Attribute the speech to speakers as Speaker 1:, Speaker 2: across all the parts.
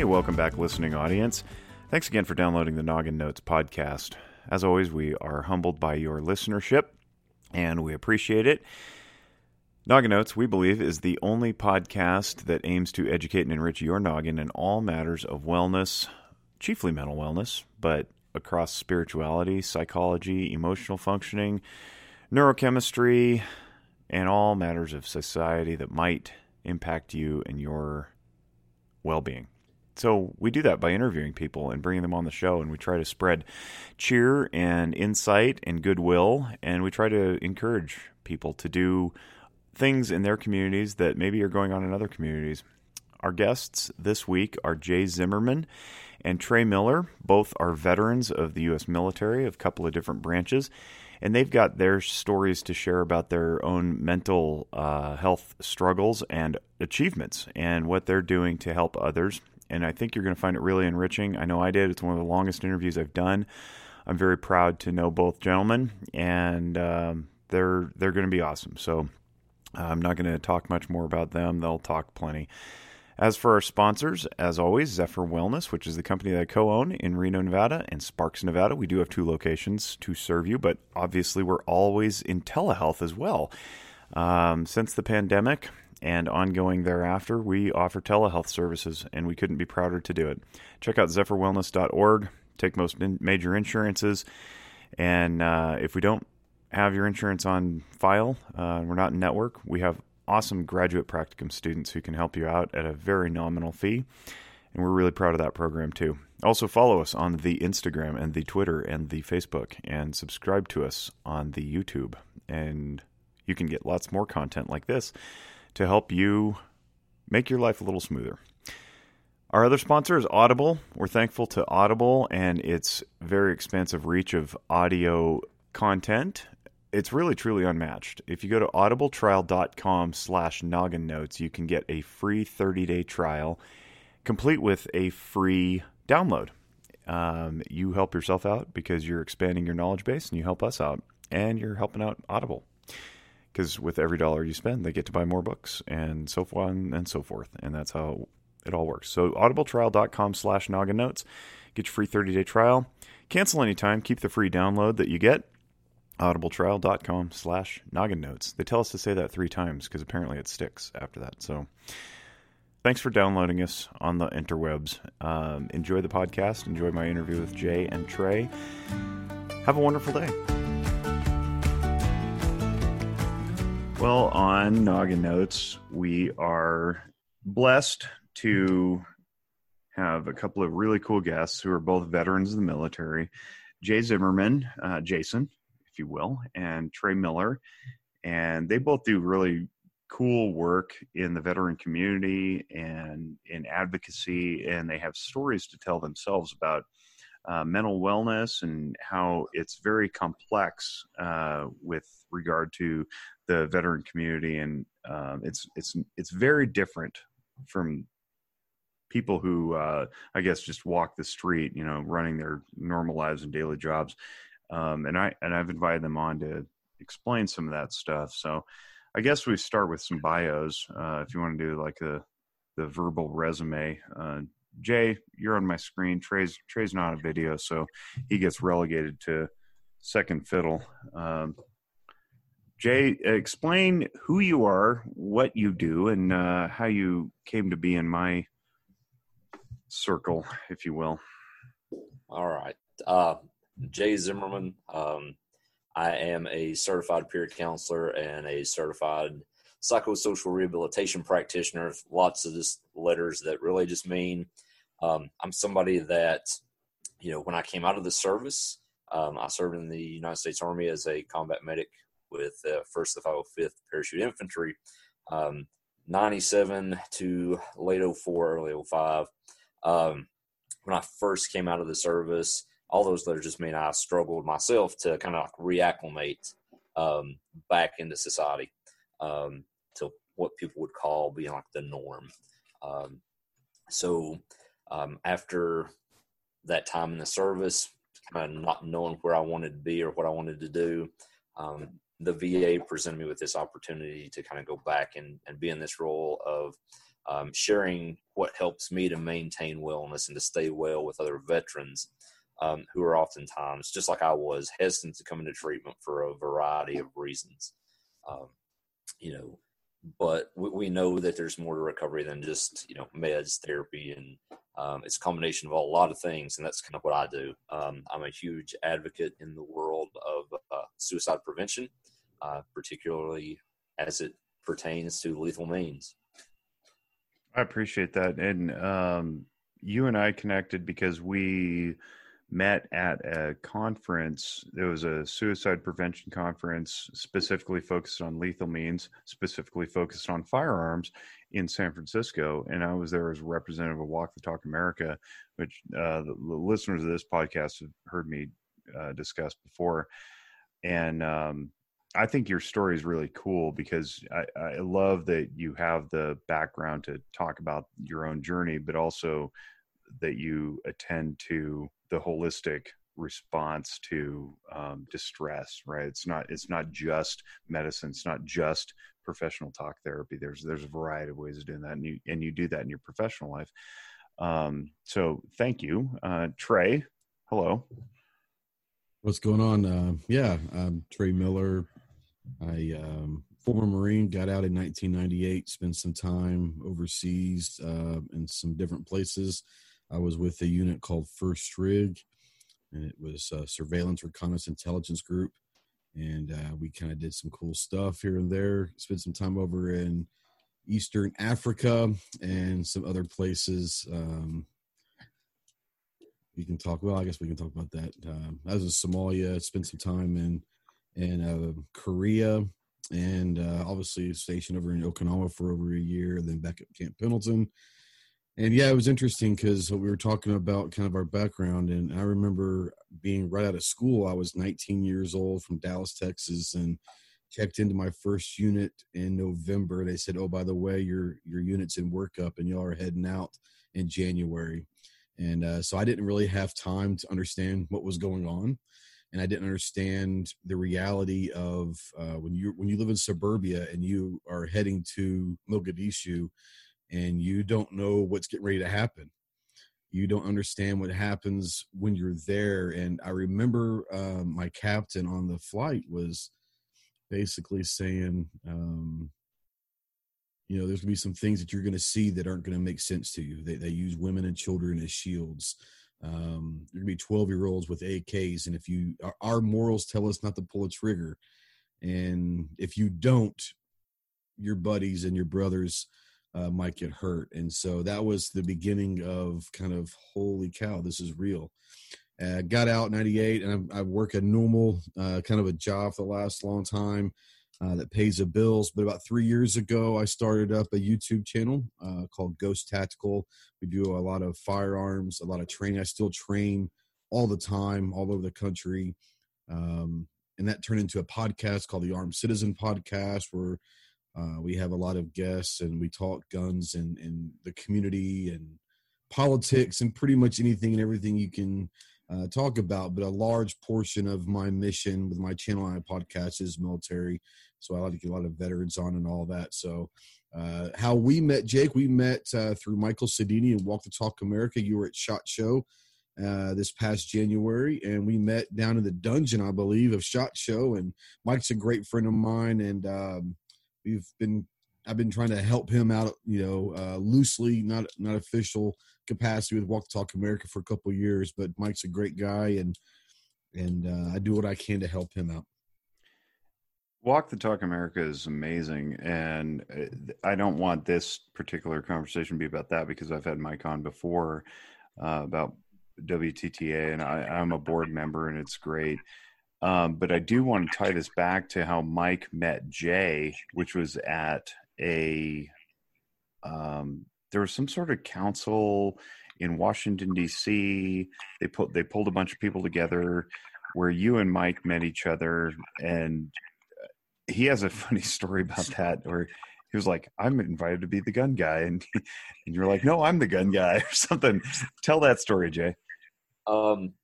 Speaker 1: Hey, welcome back, listening audience. Thanks again for downloading the Noggin Notes podcast. As always, we are humbled by your listenership and we appreciate it. Noggin Notes, we believe, is the only podcast that aims to educate and enrich your noggin in all matters of wellness, chiefly mental wellness, but across spirituality, psychology, emotional functioning, neurochemistry, and all matters of society that might impact you and your well being. So we do that by interviewing people and bringing them on the show, and we try to spread cheer and insight and goodwill, and we try to encourage people to do things in their communities that maybe are going on in other communities. Our guests this week are Jay Zimmerman and Trey Miller. Both are veterans of the U.S. military of a couple of different branches, and they've got their stories to share about their own mental uh, health struggles and achievements and what they're doing to help others. And I think you're going to find it really enriching. I know I did. It's one of the longest interviews I've done. I'm very proud to know both gentlemen, and um, they're they're going to be awesome. So I'm not going to talk much more about them. They'll talk plenty. As for our sponsors, as always, Zephyr Wellness, which is the company that I co own in Reno, Nevada, and Sparks, Nevada. We do have two locations to serve you, but obviously we're always in telehealth as well. Um, since the pandemic and ongoing thereafter, we offer telehealth services, and we couldn't be prouder to do it. Check out zephyrwellness.org, take most major insurances, and uh, if we don't have your insurance on file, uh, we're not in network, we have awesome graduate practicum students who can help you out at a very nominal fee. And we're really proud of that program too. Also, follow us on the Instagram and the Twitter and the Facebook, and subscribe to us on the YouTube. And you can get lots more content like this to help you make your life a little smoother. Our other sponsor is Audible. We're thankful to Audible and its very expansive reach of audio content it's really truly unmatched. If you go to audibletrial.com slash noggin notes, you can get a free 30 day trial complete with a free download. Um, you help yourself out because you're expanding your knowledge base and you help us out and you're helping out Audible. Because with every dollar you spend, they get to buy more books and so on and so forth. And that's how it all works. So audibletrial.com slash noggin notes. Get your free 30 day trial. Cancel anytime. Keep the free download that you get audibletrial.com slash noggin notes. They tell us to say that three times because apparently it sticks after that. So thanks for downloading us on the interwebs. Um, enjoy the podcast. Enjoy my interview with Jay and Trey. Have a wonderful day. Well, on Noggin Notes, we are blessed to have a couple of really cool guests who are both veterans of the military. Jay Zimmerman, uh, Jason, if you will, and Trey Miller. And they both do really cool work in the veteran community and in advocacy, and they have stories to tell themselves about uh, mental wellness and how it's very complex uh, with regard to the veteran community, and um, it's it's it's very different from people who uh, I guess just walk the street, you know, running their normal lives and daily jobs um, and I and I've invited them on to explain some of that stuff. So I guess we start with some bios. Uh, if you want to do like the the verbal resume. Uh, Jay, you're on my screen. Trey's Trey's not a video, so he gets relegated to second fiddle. Um, Jay, explain who you are, what you do, and uh, how you came to be in my circle, if you will.
Speaker 2: All right. Uh, Jay Zimmerman. Um, I am a certified peer counselor and a certified psychosocial rehabilitation practitioner. Lots of just letters that really just mean um, I'm somebody that, you know, when I came out of the service, um, I served in the United States Army as a combat medic with uh, 1st the 505th Parachute Infantry, um, 97 to late 04, early 05. Um, when I first came out of the service, all those letters just mean I struggled myself to kind of like reacclimate um, back into society um, to what people would call being like the norm. Um, so um, after that time in the service, kind of not knowing where I wanted to be or what I wanted to do, um, the VA presented me with this opportunity to kind of go back and, and be in this role of um, sharing what helps me to maintain wellness and to stay well with other veterans um, who are oftentimes, just like I was, hesitant to come into treatment for a variety of reasons. Um, you know, but we, we, know that there's more to recovery than just you know meds, therapy, and um, it's a combination of a lot of things, and that's kind of what I do. Um, I'm a huge advocate in the world of uh, suicide prevention, uh, particularly as it pertains to lethal means.
Speaker 1: I appreciate that, and um, you and I connected because we met at a conference. There was a suicide prevention conference specifically focused on lethal means, specifically focused on firearms in San Francisco. And I was there as a representative of Walk the Talk America, which uh, the, the, listeners of this podcast have heard me uh, discuss before. And um, I think your story is really cool because I, I love that you have the background to talk about your own journey, but also that you attend to the holistic response to um, distress right it's not it's not just medicine it's not just professional talk therapy there's there's a variety of ways of doing that and you and you do that in your professional life. Um, so thank you. Uh, trey hello.
Speaker 3: What's going on? Uh, yeah i'm trey miller. I um, former marine got out in 1998 spent some time overseas uh, in some different places. I was with a unit called First Rig, and it was a surveillance reconnaissance intelligence group. And uh, we kind of did some cool stuff here and there. Spent some time over in Eastern Africa and some other places. Um, we can talk. Well, I guess we can talk about that. Um, I was in Somalia. Spent some time in in uh, Korea, and uh, obviously stationed over in Okinawa for over a year. and Then back at Camp Pendleton, and yeah, it was interesting because we were talking about kind of our background, and I remember being right out of school. I was 19 years old from Dallas, Texas, and checked into my first unit in November. They said, "Oh, by the way, your your unit's in workup, and y'all are heading out in January." And uh, so I didn't really have time to understand what was going on, and I didn't understand the reality of uh, when you when you live in suburbia and you are heading to Mogadishu and you don't know what's getting ready to happen. You don't understand what happens when you're there. And I remember um, my captain on the flight was basically saying, um, you know, there's gonna be some things that you're gonna see that aren't gonna make sense to you. They they use women and children as shields. Um, there gonna be 12 year olds with AKs, and if you our, our morals tell us not to pull a trigger, and if you don't, your buddies and your brothers uh, might get hurt. And so that was the beginning of kind of holy cow, this is real. Uh, got out 98 and I, I work a normal uh, kind of a job for the last long time uh, that pays the bills. But about three years ago, I started up a YouTube channel uh, called Ghost Tactical. We do a lot of firearms, a lot of training. I still train all the time, all over the country. Um, and that turned into a podcast called the Armed Citizen Podcast, where uh, we have a lot of guests and we talk guns and, and the community and politics and pretty much anything and everything you can uh, talk about. But a large portion of my mission with my channel and my podcast is military. So I like to get a lot of veterans on and all that. So uh, how we met, Jake, we met uh, through Michael Sodini and Walk the Talk America. You were at SHOT Show uh, this past January, and we met down in the dungeon, I believe, of SHOT Show. And Mike's a great friend of mine, and um, we've been I've been trying to help him out, you know, uh, loosely, not not official capacity with Walk the Talk America for a couple years. But Mike's a great guy, and and uh, I do what I can to help him out.
Speaker 1: Walk the Talk America is amazing, and uh, I don't want this particular conversation to be about that because I've had Mike on before uh, about WTTA, and I, I'm a board member, and it's great. Um, but I do want to tie this back to how Mike met Jay, which was at a um, there was some sort of council in Washington D.C. They put they pulled a bunch of people together where you and Mike met each other, and uh, he has a funny story about that where he was like, "I'm invited to be the gun guy," and and you're like, "No, I'm the gun guy" or something. Tell that story, Jay.
Speaker 2: Um,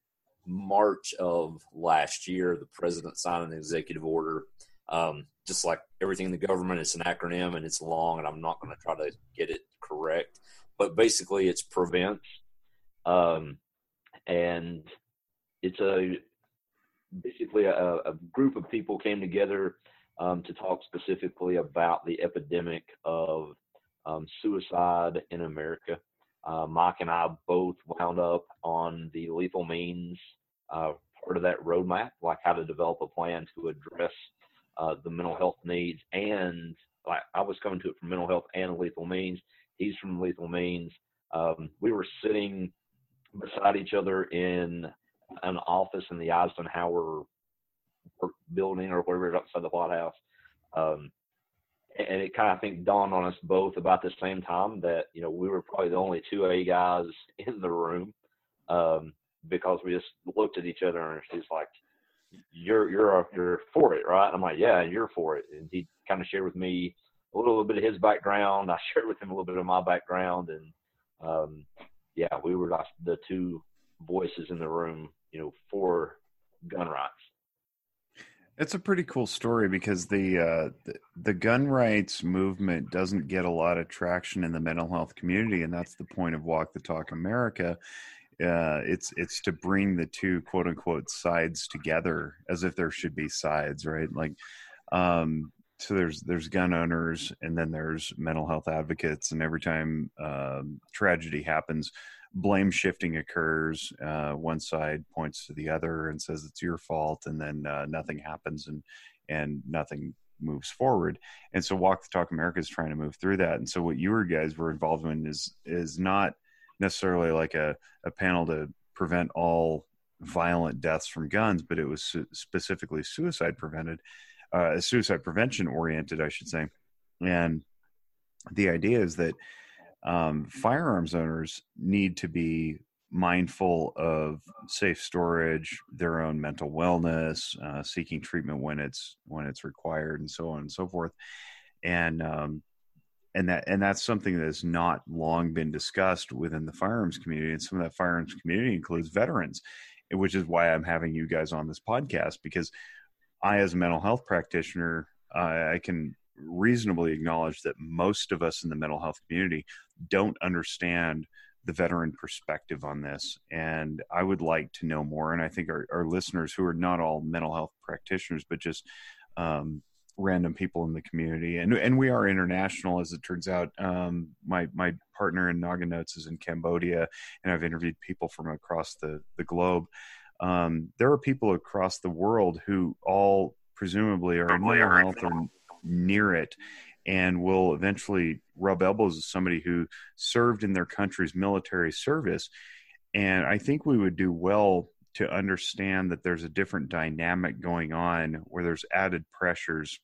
Speaker 2: March of last year, the president signed an executive order Um, just like everything in the government, it's an acronym and it's long, and I'm not going to try to get it correct. But basically, it's prevent, um, and it's a basically a, a, group of people came together um, to talk specifically about the epidemic of um, suicide in America. Uh, Mike and I both wound up on the lethal means uh, part of that roadmap, like how to develop a plan to address uh, the mental health needs. And like I was coming to it from mental health and lethal means. He's from lethal means. Um, we were sitting beside each other in an office in the Eisenhower building or whatever outside the White House. Um, and it kind of I think dawned on us both about the same time that you know we were probably the only two A guys in the room um, because we just looked at each other and she's like, "You're you're you're for it, right?" I'm like, "Yeah, you're for it." And he kind of shared with me a little bit of his background. I shared with him a little bit of my background, and um, yeah, we were like the two voices in the room, you know, for gun rights.
Speaker 1: It's a pretty cool story because the, uh, the, the gun rights movement doesn't get a lot of traction in the mental health community, and that's the point of Walk the Talk America. Uh, it's it's to bring the two quote unquote sides together as if there should be sides, right? Like, um, so there's there's gun owners, and then there's mental health advocates, and every time um, tragedy happens, blame shifting occurs. Uh, one side points to the other and says it's your fault, and then uh, nothing happens and and nothing moves forward. And so, Walk the Talk America is trying to move through that. And so, what you guys were involved in is is not necessarily like a, a panel to prevent all violent deaths from guns, but it was su- specifically suicide prevented, uh, suicide prevention oriented, I should say. And the idea is that um, firearms owners need to be mindful of safe storage, their own mental wellness, uh, seeking treatment when it's when it's required, and so on and so forth. And um, and that and that's something that has not long been discussed within the firearms community. And some of that firearms community includes veterans, which is why I'm having you guys on this podcast because I, as a mental health practitioner, uh, I can reasonably acknowledge that most of us in the mental health community don't understand the veteran perspective on this. And I would like to know more. And I think our, our listeners, who are not all mental health practitioners, but just um, random people in the community, and and we are international, as it turns out. Um, my my partner in Noggin Notes is in Cambodia, and I've interviewed people from across the the globe. Um, there are people across the world who all presumably are in mental health or near it and will eventually rub elbows with somebody who served in their country's military service. And I think we would do well to understand that there's a different dynamic going on where there's added pressures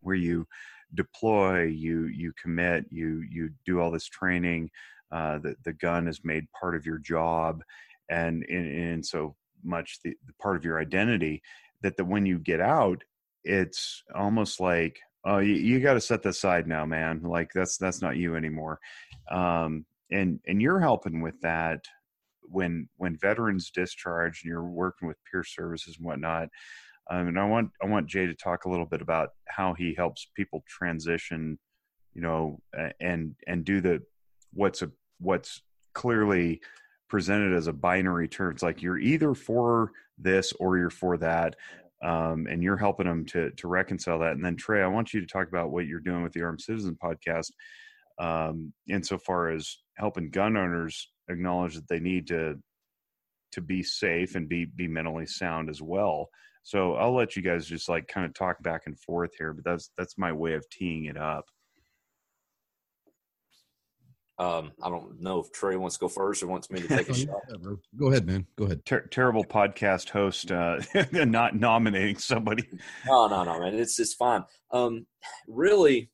Speaker 1: where you deploy, you you commit, you you do all this training. Uh, the the gun is made part of your job, and in, so much the, the part of your identity that the when you get out, it's almost like oh you, you got to set this aside now man like that's that's not you anymore. Um, and and you're helping with that when when veterans discharge and you're working with peer services and whatnot um, and i want i want jay to talk a little bit about how he helps people transition you know and and do the what's a what's clearly presented as a binary term. It's like you're either for this or you're for that um, and you're helping them to to reconcile that. And then Trey, I want you to talk about what you're doing with the Armed Citizen podcast, um, insofar as helping gun owners acknowledge that they need to to be safe and be be mentally sound as well. So I'll let you guys just like kind of talk back and forth here, but that's that's my way of teeing it up.
Speaker 2: Um, I don't know if Trey wants to go first or wants me to take a shot.
Speaker 3: Go ahead, man. Go ahead.
Speaker 1: Ter- terrible podcast host, uh, not nominating somebody.
Speaker 2: No, no, no, man. It's it's fine. Um, really,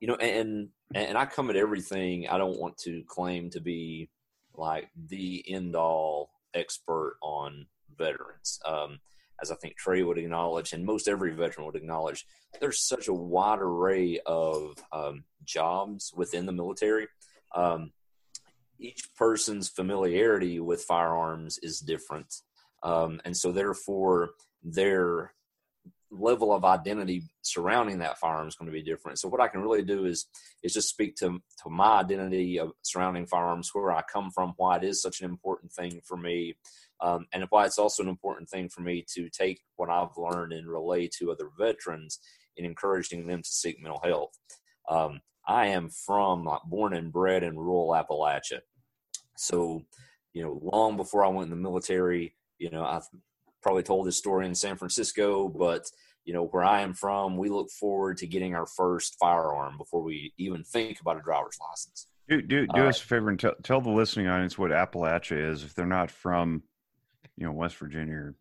Speaker 2: you know, and and I come at everything. I don't want to claim to be like the end all expert on veterans. Um, as I think Trey would acknowledge, and most every veteran would acknowledge, there's such a wide array of um, jobs within the military um, each person's familiarity with firearms is different. Um, and so, therefore, their level of identity surrounding that firearm is going to be different. So what I can really do is is just speak to to my identity of surrounding firearms, where I come from, why it is such an important thing for me, um, and why it's also an important thing for me to take what I've learned and relay to other veterans in encouraging them to seek mental health. Um, I am from like born and bred in rural Appalachia, so you know long before I went in the military, you know I've probably told this story in San Francisco, but you know where I am from, we look forward to getting our first firearm before we even think about a driver's license.
Speaker 1: Do do, do uh, us a favor and tell, tell the listening audience what Appalachia is if they're not from, you know, West Virginia or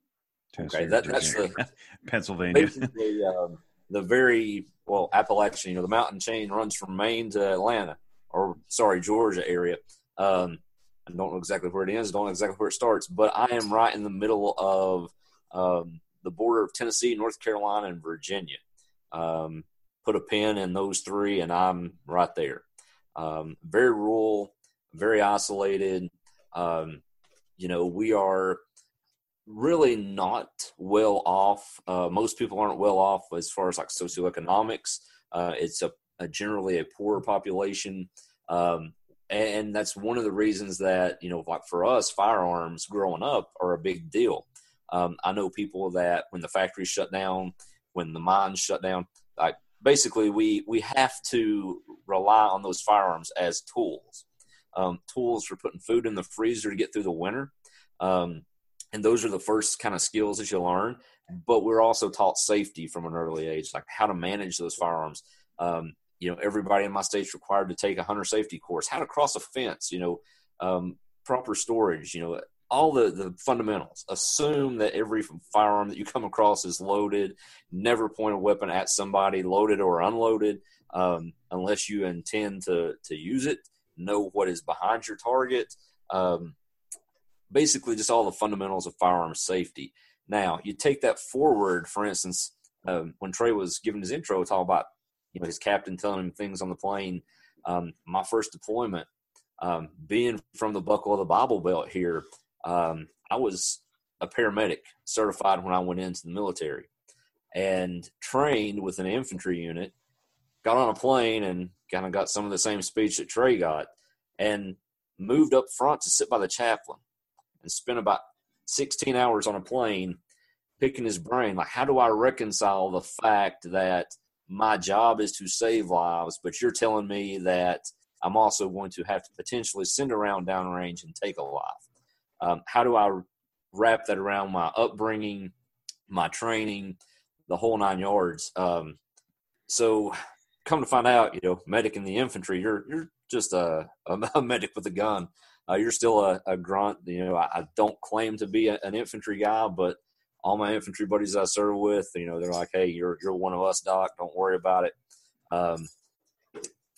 Speaker 1: Tennessee. Okay, that, that's the Pennsylvania.
Speaker 2: Basically, um, the very well Appalachian. You know, the mountain chain runs from Maine to Atlanta, or sorry, Georgia area. Um, I don't know exactly where it ends. Don't know exactly where it starts, but I am right in the middle of um, the border of Tennessee, North Carolina, and Virginia. Um, put a pin in those three, and I'm right there. Um, very rural, very isolated. Um, you know, we are really not well off. Uh, most people aren't well off as far as like socioeconomics. Uh, it's a, a, generally a poor population. Um, and that's one of the reasons that, you know, like for us, firearms growing up are a big deal. Um, I know people that when the factories shut down, when the mines shut down, like basically we, we have to rely on those firearms as tools. Um, tools for putting food in the freezer to get through the winter. Um, and those are the first kind of skills that you learn but we're also taught safety from an early age like how to manage those firearms. Um, you know everybody in my state's required to take a hunter safety course how to cross a fence you know um, proper storage you know all the, the fundamentals. Assume that every firearm that you come across is loaded. Never point a weapon at somebody loaded or unloaded um, unless you intend to to use it know what is behind your target um, basically just all the fundamentals of firearm safety. Now, you take that forward, for instance, um, when Trey was giving his intro, talk about you know his captain telling him things on the plane. Um, my first deployment, um, being from the buckle of the Bible Belt here, um, I was a paramedic certified when I went into the military, and trained with an infantry unit. Got on a plane and kind of got some of the same speech that Trey got, and moved up front to sit by the chaplain and spent about 16 hours on a plane picking his brain. Like, how do I reconcile the fact that my job is to save lives, but you're telling me that I'm also going to have to potentially send around downrange and take a life? Um, how do I wrap that around my upbringing, my training, the whole nine yards? Um, so, come to find out, you know, medic in the infantry, you're you're just a, a medic with a gun. Uh, you're still a, a, grunt. You know, I, I don't claim to be a, an infantry guy, but all my infantry buddies I serve with, you know, they're like, "Hey, you're you're one of us, Doc. Don't worry about it." Um,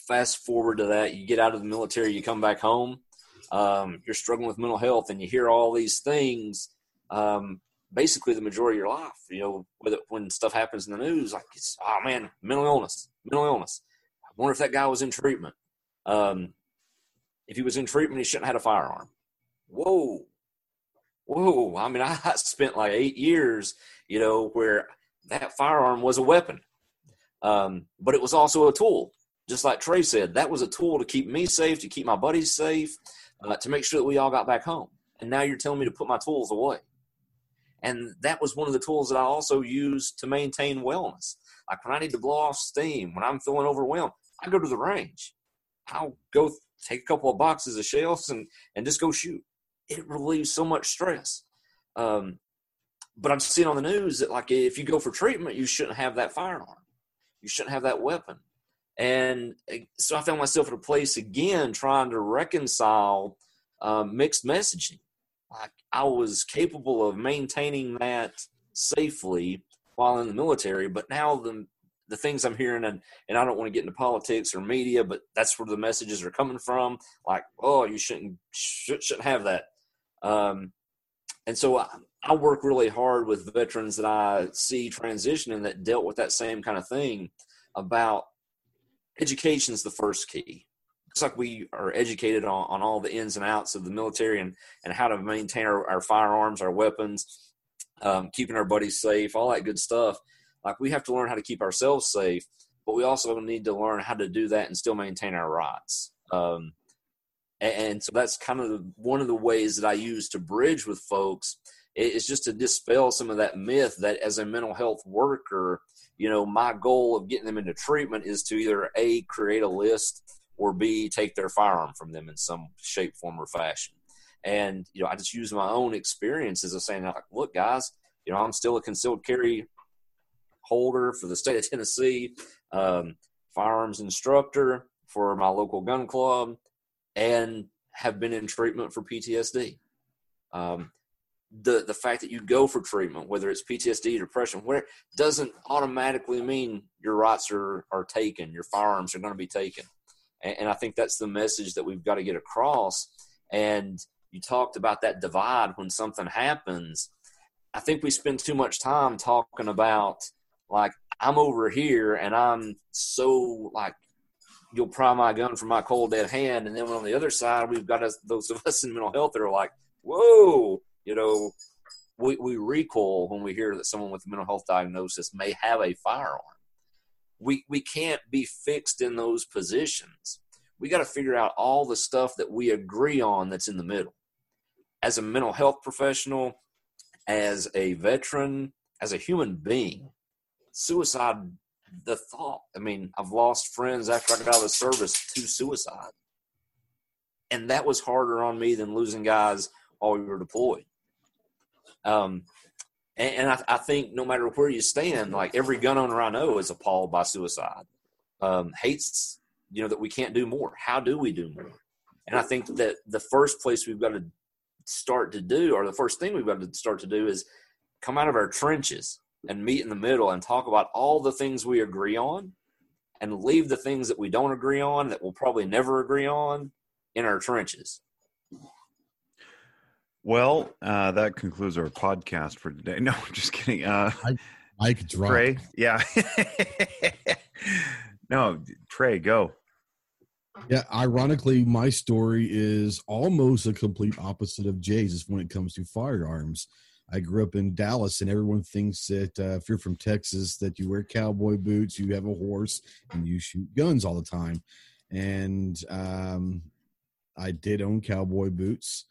Speaker 2: fast forward to that, you get out of the military, you come back home, um, you're struggling with mental health, and you hear all these things. Um, basically, the majority of your life, you know, whether when stuff happens in the news, like it's oh man, mental illness, mental illness. I wonder if that guy was in treatment. Um, if he was in treatment, he shouldn't have had a firearm. Whoa. Whoa. I mean, I spent like eight years, you know, where that firearm was a weapon. Um, but it was also a tool. Just like Trey said, that was a tool to keep me safe, to keep my buddies safe, uh, to make sure that we all got back home. And now you're telling me to put my tools away. And that was one of the tools that I also used to maintain wellness. Like when I need to blow off steam, when I'm feeling overwhelmed, I go to the range. I'll go take a couple of boxes of shells and and just go shoot. It relieves so much stress. Um, but I'm seeing on the news that like if you go for treatment, you shouldn't have that firearm. You shouldn't have that weapon. And eh, so I found myself at a place again trying to reconcile um, mixed messaging. Like I was capable of maintaining that safely while in the military, but now the the things I'm hearing, and and I don't want to get into politics or media, but that's where the messages are coming from. Like, oh, you shouldn't should, shouldn't have that. Um, and so I, I work really hard with veterans that I see transitioning that dealt with that same kind of thing about education is the first key. It's like we are educated on, on all the ins and outs of the military and, and how to maintain our, our firearms, our weapons, um, keeping our buddies safe, all that good stuff like we have to learn how to keep ourselves safe, but we also need to learn how to do that and still maintain our rights. Um, and, and, so that's kind of the, one of the ways that I use to bridge with folks is just to dispel some of that myth that as a mental health worker, you know, my goal of getting them into treatment is to either A, create a list or B, take their firearm from them in some shape, form, or fashion. And, you know, I just use my own experiences of saying, like, look, guys, you know, I'm still a concealed carry holder for the state of Tennessee, um, firearms instructor for my local gun club, and have been in treatment for PTSD. Um, the the fact that you go for treatment, whether it's PTSD, depression, whatever, doesn't automatically mean your rights are are taken, your firearms are going to be taken, and, and I think that's the message that we've got to get across. And you talked about that divide when something happens. I think we spend too much time talking about like I'm over here and I'm so like you'll pry my gun from my cold dead hand, and then on the other side we've got us, those of us in mental health that are like, whoa, you know, we, we recoil when we hear that someone with a mental health diagnosis may have a firearm. We, we can't be fixed in those positions. We got to figure out all the stuff that we agree on that's in the middle. As a mental health professional, as a veteran, as a human being, suicide, the thought. I mean, I've lost friends after I got out of the service to suicide. And that was harder on me than losing guys while we were deployed. Um, and, and I, I, think no matter where you stand, like every gun owner I know is appalled by suicide, um, hates you know that we can't do more. How do we do more? And I think that the first place we've got to start to do, or the first thing we've got to start to do, is come out of our trenches and meet in the middle and talk about all the things we agree on, and leave the things that we don't agree on that we'll probably never agree on in our trenches.
Speaker 1: Well, uh, that concludes our podcast for today. No, I'm just kidding. Uh,
Speaker 3: I, Mike drop.
Speaker 1: Trey, yeah. no, Trey, go.
Speaker 3: Yeah, ironically, my story is almost a complete opposite of Jay's when it comes to firearms. I grew up in Dallas, and everyone thinks that uh, if you're from Texas, that you wear cowboy boots, you have a horse, and you shoot guns all the time. And um, I did own cowboy boots.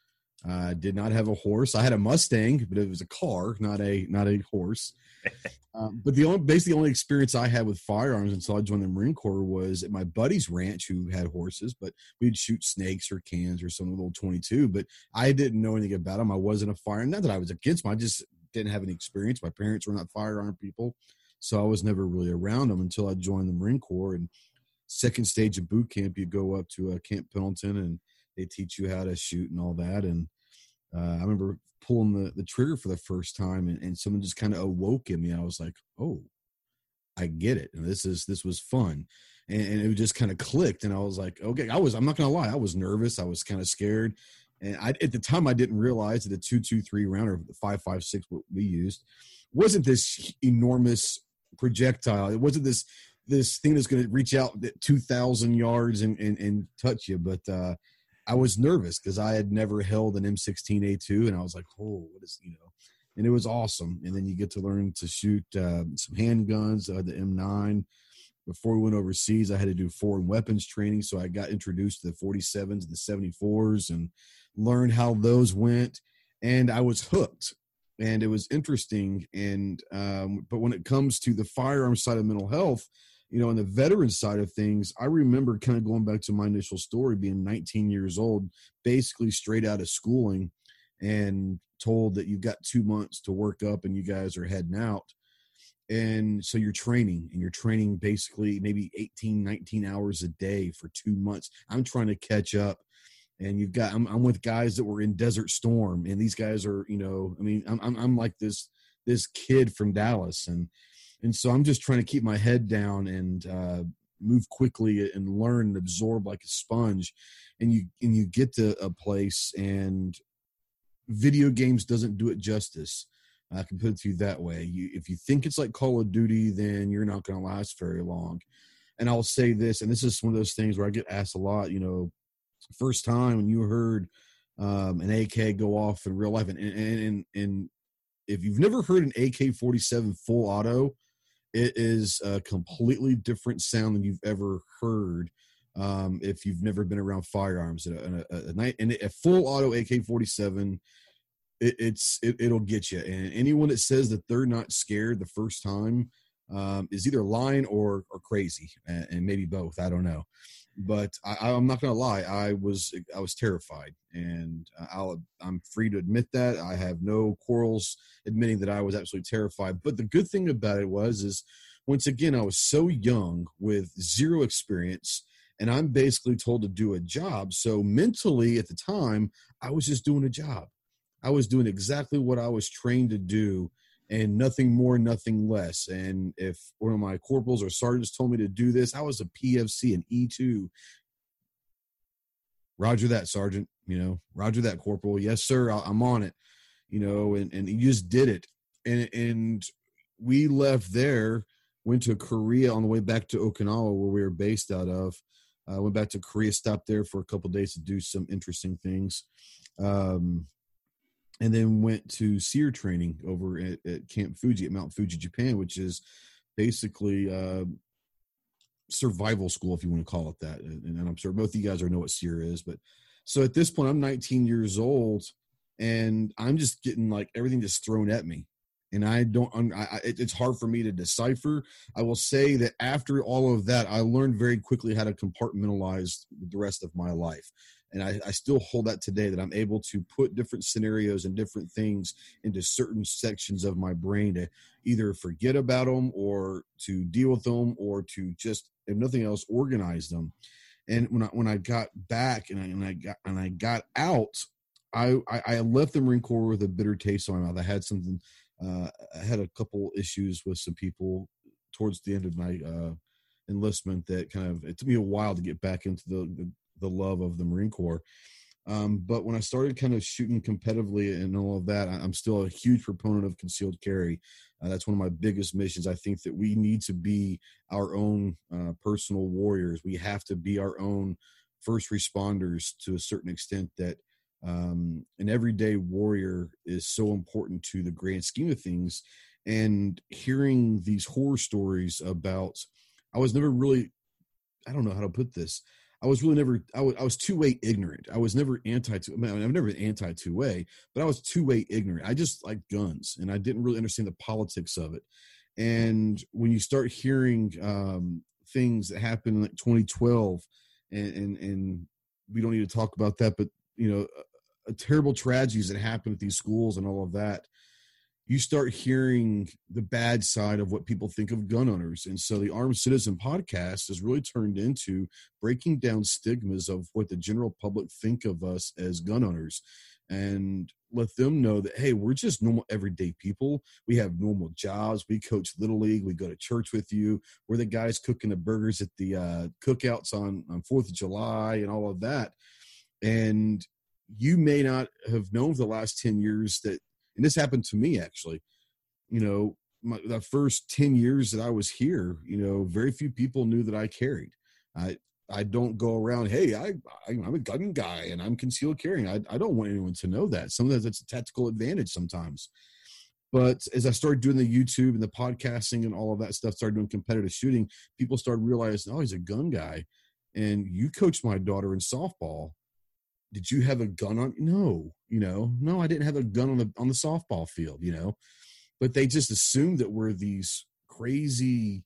Speaker 3: I uh, did not have a horse. I had a Mustang, but it was a car, not a not a horse. um, but the only basically the only experience I had with firearms until I joined the Marine Corps was at my buddy's ranch who had horses, but we'd shoot snakes or cans or some little 22. But I didn't know anything about them. I wasn't a firearm. Not that I was against them. I just didn't have any experience. My parents were not firearm people, so I was never really around them until I joined the Marine Corps. And second stage of boot camp, you go up to uh, Camp Pendleton and they teach you how to shoot and all that. And uh, I remember pulling the, the trigger for the first time and, and someone just kind of awoke in me. I was like, oh, I get it. And this is, this was fun. And, and it just kind of clicked. And I was like, okay, I was, I'm not going to lie. I was nervous. I was kind of scared. And I, at the time, I didn't realize that the two two three round or the five five six what we used wasn't this enormous projectile. It wasn't this this thing that's going to reach out two thousand yards and, and and touch you. But uh, I was nervous because I had never held an M16A2, and I was like, "Oh, what is you know?" And it was awesome. And then you get to learn to shoot uh, some handguns, uh, the M9. Before we went overseas, I had to do foreign weapons training, so I got introduced to the 47s, the 74s, and learned how those went. And I was hooked, and it was interesting. And um, but when it comes to the firearm side of mental health, you know, on the veteran side of things, I remember kind of going back to my initial story, being 19 years old, basically straight out of schooling, and told that you've got two months to work up and you guys are heading out. And so you're training, and you're training basically maybe 18, 19 hours a day for two months. I'm trying to catch up. And you've got, I'm, I'm with guys that were in Desert Storm, and these guys are, you know, I mean, I'm, I'm, I'm like this, this kid from Dallas, and and so i'm just trying to keep my head down and uh, move quickly and learn and absorb like a sponge. And you and you get to a place and video games doesn't do it justice. I can put it to you that way. You, if you think it's like call of duty then you're not going to last very long. And i'll say this and this is one of those things where i get asked a lot you know first time when you heard um, an ak go off in real life and and, and, and if you've never heard an ak-47 full auto it is a completely different sound than you've ever heard um, if you've never been around firearms. A, a, a, night and a full auto AK forty seven, it, it's it, it'll get you. And anyone that says that they're not scared the first time um, is either lying or or crazy, and maybe both. I don't know. But I, I'm not gonna lie. I was I was terrified, and uh, I'll I'm free to admit that. I have no quarrels admitting that I was absolutely terrified. But the good thing about it was is once again I was so young with zero experience and I'm basically told to do a job. So mentally at the time, I was just doing a job. I was doing exactly what I was trained to do and nothing more, nothing less. And if one of my corporals or sergeants told me to do this, I was a PFC, an E2. Roger that, sergeant. You know, Roger that, corporal. Yes, sir. I'm on it. You know, and and he just did it. And and we left there, went to Korea on the way back to Okinawa, where we were based out of. Uh, went back to Korea, stopped there for a couple days to do some interesting things. Um, and then went to SERE training over at, at, Camp Fuji at Mount Fuji, Japan, which is basically uh, survival school, if you want to call it that. And, and, I'm sure both of you guys are know what SERE is. But so at this point, I'm 19 years old, and I'm just getting like everything just thrown at me and I don't. I, it's hard for me to decipher. I will say that after all of that, I learned very quickly how to compartmentalize the rest of my life, and I, I still hold that today. That I'm able to put different scenarios and different things into certain sections of my brain to either forget about them or to deal with them or to just, if nothing else, organize them. And when I when I got back and I, and I got and I got out, I, I left the Marine Corps with a bitter taste in my mouth. I had something uh, I had a couple issues with some people towards the end of my uh, enlistment that kind of it took me a while to get back into the the, the love of the Marine Corps. Um, but when I started kind of shooting competitively and all of that, I'm still a huge proponent of concealed carry. Uh, that's one of my biggest missions. I think that we need to be our own uh, personal warriors. We have to be our own first responders to a certain extent that um, an everyday warrior is so important to the grand scheme of things and hearing these horror stories about i was never really i don't know how to put this i was really never i was, I was 2A ignorant. I was never anti two I mean, i've never been anti 2A but i was 2A ignorant. I just like guns and i didn't really understand the politics of it. And when you start hearing um, things that happened in like 2012 and, and and we don't need to talk about that but you know terrible tragedies that happened at these schools and all of that, you start hearing the bad side of what people think of gun owners. And so the Armed Citizen podcast has really turned into breaking down stigmas of what the general public think of us as gun owners and let them know that hey we're just normal everyday people. We have normal jobs. We coach little league. We go to church with you. We're the guys cooking the burgers at the uh, cookouts on on fourth of july and all of that. And you may not have known for the last 10 years that and this happened to me actually. You know my, the first 10 years that i was here you know very few people knew that i carried. I i don't go around hey i, I am a gun guy and i'm concealed carrying. I, I don't want anyone to know that. Sometimes that's a tactical advantage sometimes. But as i started doing the youtube and the podcasting and all of that stuff started doing competitive shooting people started realizing oh he's a gun guy and you coached my daughter in softball did you have a gun on no you know no i didn't have a gun on the on the softball field you know but they just assumed that we're these crazy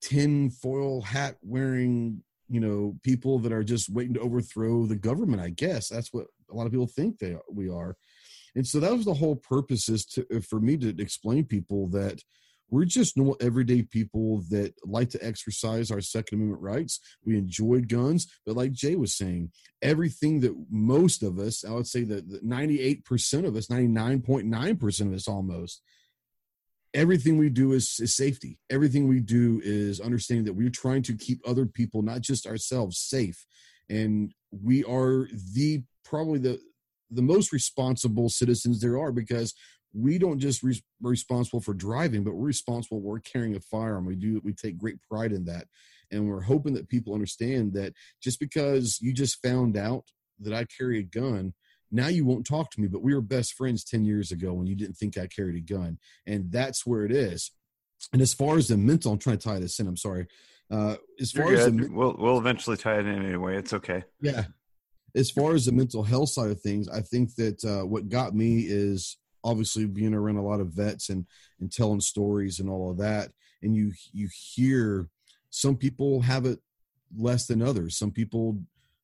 Speaker 3: tin foil hat wearing you know people that are just waiting to overthrow the government i guess. That's what a lot of people think they we are. And so that was the whole purpose is to uh, for me to explain people that we're just normal everyday people that like to exercise our Second Amendment rights. We enjoy guns, but like Jay was saying, everything that most of us, I would say that 98% of us, 99.9% of us almost, everything we do is, is safety. Everything we do is understanding that we're trying to keep other people, not just ourselves, safe. And we are the probably the the most responsible citizens there are because we don't just re- responsible for driving, but we're responsible. We're carrying a firearm. We do. We take great pride in that, and we're hoping that people understand that just because you just found out that I carry a gun, now you won't talk to me. But we were best friends ten years ago when you didn't think I carried a gun, and that's where it is. and as far as the mental, I'm trying to tie this in. I'm sorry. Uh, as far as the,
Speaker 1: we'll we'll eventually tie it in anyway. It's okay.
Speaker 3: yeah, as far as the mental health side of things, I think that uh, what got me is obviously being around a lot of vets and and telling stories and all of that, and you you hear some people have it less than others. Some people,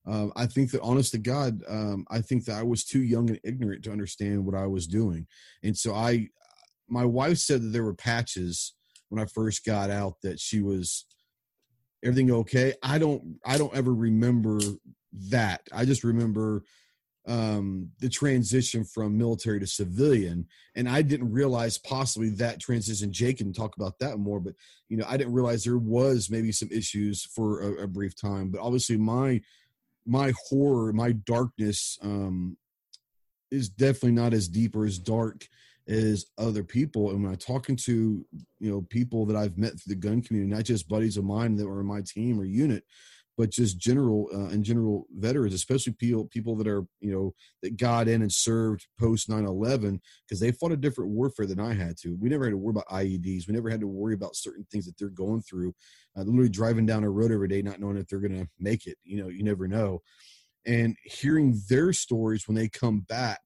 Speaker 3: uh, I think that honest to God, um, I think that I was too young and ignorant to understand what I was doing, and so I, my wife said that there were patches when I first got out that she was everything okay. I don't I don't ever remember that. I just remember um the transition from military to civilian and i didn't realize possibly that transition jake can talk about that more but you know i didn't realize there was maybe some issues for a, a brief time but obviously my my horror my darkness um is definitely not as deep or as dark as other people and when i'm talking to you know people that i've met through the gun community not just buddies of mine that were in my team or unit but just general uh, and general veterans, especially people people that are you know that got in and served post 9/11 because they fought a different warfare than I had to. We never had to worry about IEDs. We never had to worry about certain things that they're going through. Uh, literally driving down a road every day, not knowing if they're going to make it. You know, you never know. And hearing their stories when they come back.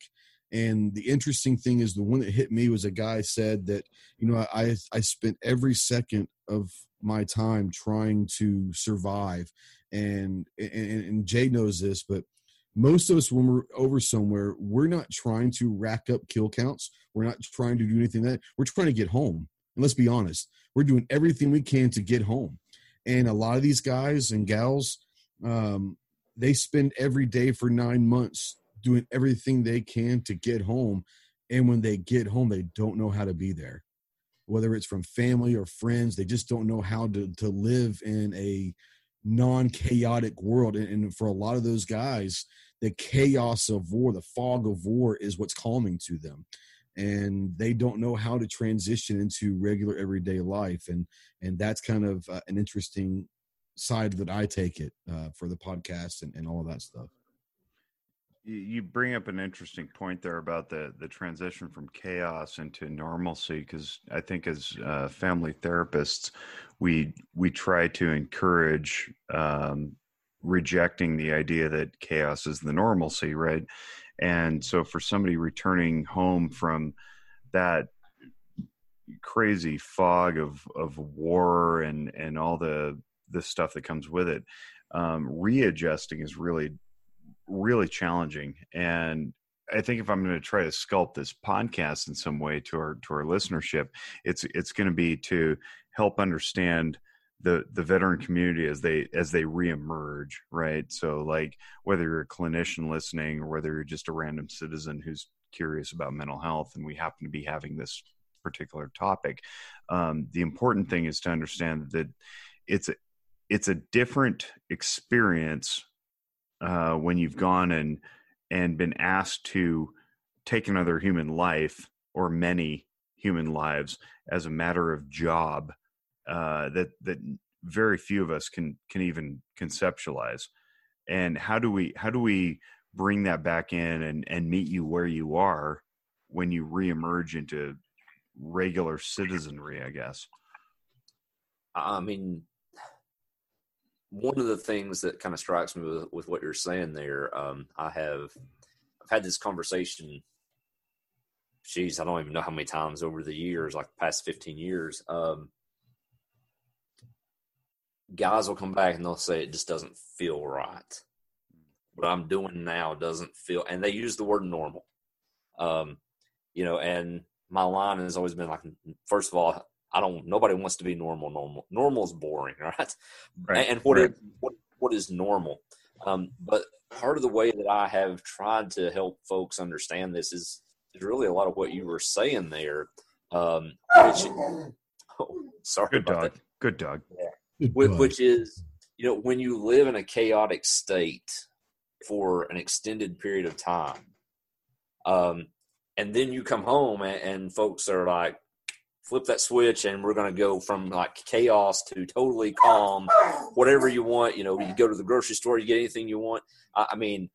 Speaker 3: And the interesting thing is, the one that hit me was a guy said that, you know, I I spent every second of my time trying to survive and, and and Jay knows this, but most of us when we're over somewhere, we're not trying to rack up kill counts. We're not trying to do anything that we're trying to get home. And let's be honest, we're doing everything we can to get home. And a lot of these guys and gals, um, they spend every day for nine months doing everything they can to get home. And when they get home, they don't know how to be there. Whether it's from family or friends, they just don't know how to, to live in a non-chaotic world and, and, for a lot of those guys the chaos of war the fog of war is what's calming to them. And they don't know how to transition into regular everyday life. And and that's kind of uh, an interesting side that i take it uh, for the podcast and, and all of that stuff
Speaker 1: you bring up an interesting point there about the the transition from chaos into normalcy because i think as uh, family therapists we we try to encourage um, rejecting the idea that chaos is the normalcy right? And so for somebody returning home from that crazy fog of of war and and all the the stuff that comes with it um, readjusting is really really challenging. And I think if I'm going to try to sculpt this podcast in some way to our to our listenership, it's it's going to be to help understand the the veteran community as they as they reemerge, right? So like whether you're a clinician listening or whether you're just a random citizen who's curious about mental health, and we happen to be having this particular topic, um, the important thing is to understand that it's a it's a different experience uh, when you've gone and and been asked to take another human life or many human lives as a matter of job uh, that that very few of us can can even conceptualize. And how do we how do we bring that back in and and meet you where you are when you reemerge into regular citizenry i guess?
Speaker 2: I mean one of the things that kind of strikes me with, with what you're saying there, um, I have I've had this conversation. Geez, I don't even know how many times over the years, like past 15 years. Um, guys will come back and they'll say it just doesn't feel right. What I'm doing now doesn't feel, and they use the word normal. Um, you know, and my line has always been like, first of all, I don't. Nobody wants to be normal. Normal. Normal is boring, right? right. And what, right. Is, what what is normal? Um, but part of the way that I have tried to help folks understand this is is really a lot of what you were saying there. Um, which, oh, sorry
Speaker 1: Good
Speaker 2: about
Speaker 1: dog.
Speaker 2: that.
Speaker 1: Good dog.
Speaker 2: Yeah. Which, which is, you know, when you live in a chaotic state for an extended period of time, um, and then you come home and, and folks are like, flip that switch and we're going to go from like chaos to totally calm whatever you want you know you go to the grocery store you get anything you want i, I mean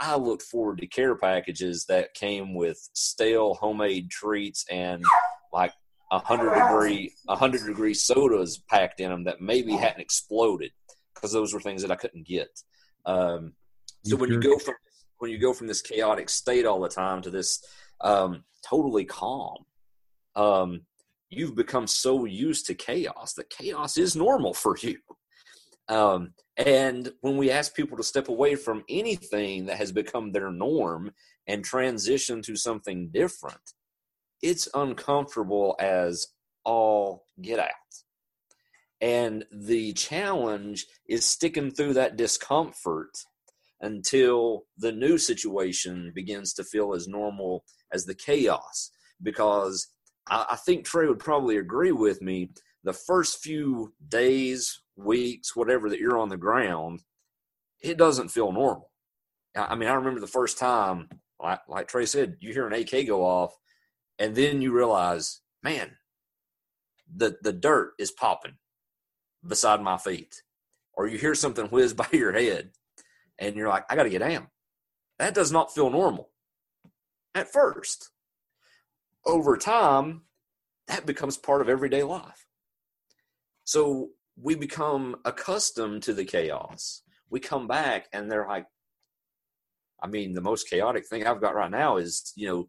Speaker 2: i looked forward to care packages that came with stale homemade treats and like a hundred degree a hundred degree sodas packed in them that maybe hadn't exploded because those were things that I couldn't get. Um, so when you go from when you go from this chaotic state all the time to this um, totally calm, um, you've become so used to chaos that chaos is normal for you. Um, and when we ask people to step away from anything that has become their norm and transition to something different, it's uncomfortable as all get out. And the challenge is sticking through that discomfort until the new situation begins to feel as normal as the chaos. Because I, I think Trey would probably agree with me. The first few days, weeks, whatever that you're on the ground, it doesn't feel normal. I mean, I remember the first time, like, like Trey said, you hear an AK go off, and then you realize, man, the the dirt is popping beside my feet, or you hear something whiz by your head, and you're like, I got to get down. That does not feel normal at first. Over time, that becomes part of everyday life. So we become accustomed to the chaos. We come back and they're like, I mean, the most chaotic thing I've got right now is, you know,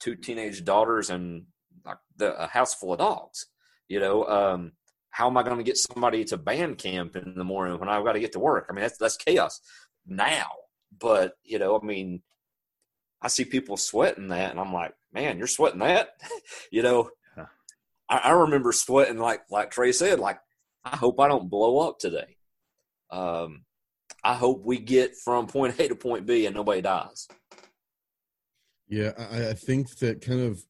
Speaker 2: two teenage daughters and like the, a house full of dogs. You know, um, how am I going to get somebody to band camp in the morning when I've got to get to work? I mean, that's that's chaos now. But you know, I mean, I see people sweating that, and I'm like, man, you're sweating that. you know, yeah. I, I, remember sweating like like Trey said, like I hope I don't blow up today. Um, I hope we get from point A to point B and nobody dies.
Speaker 3: Yeah, I, I think that kind of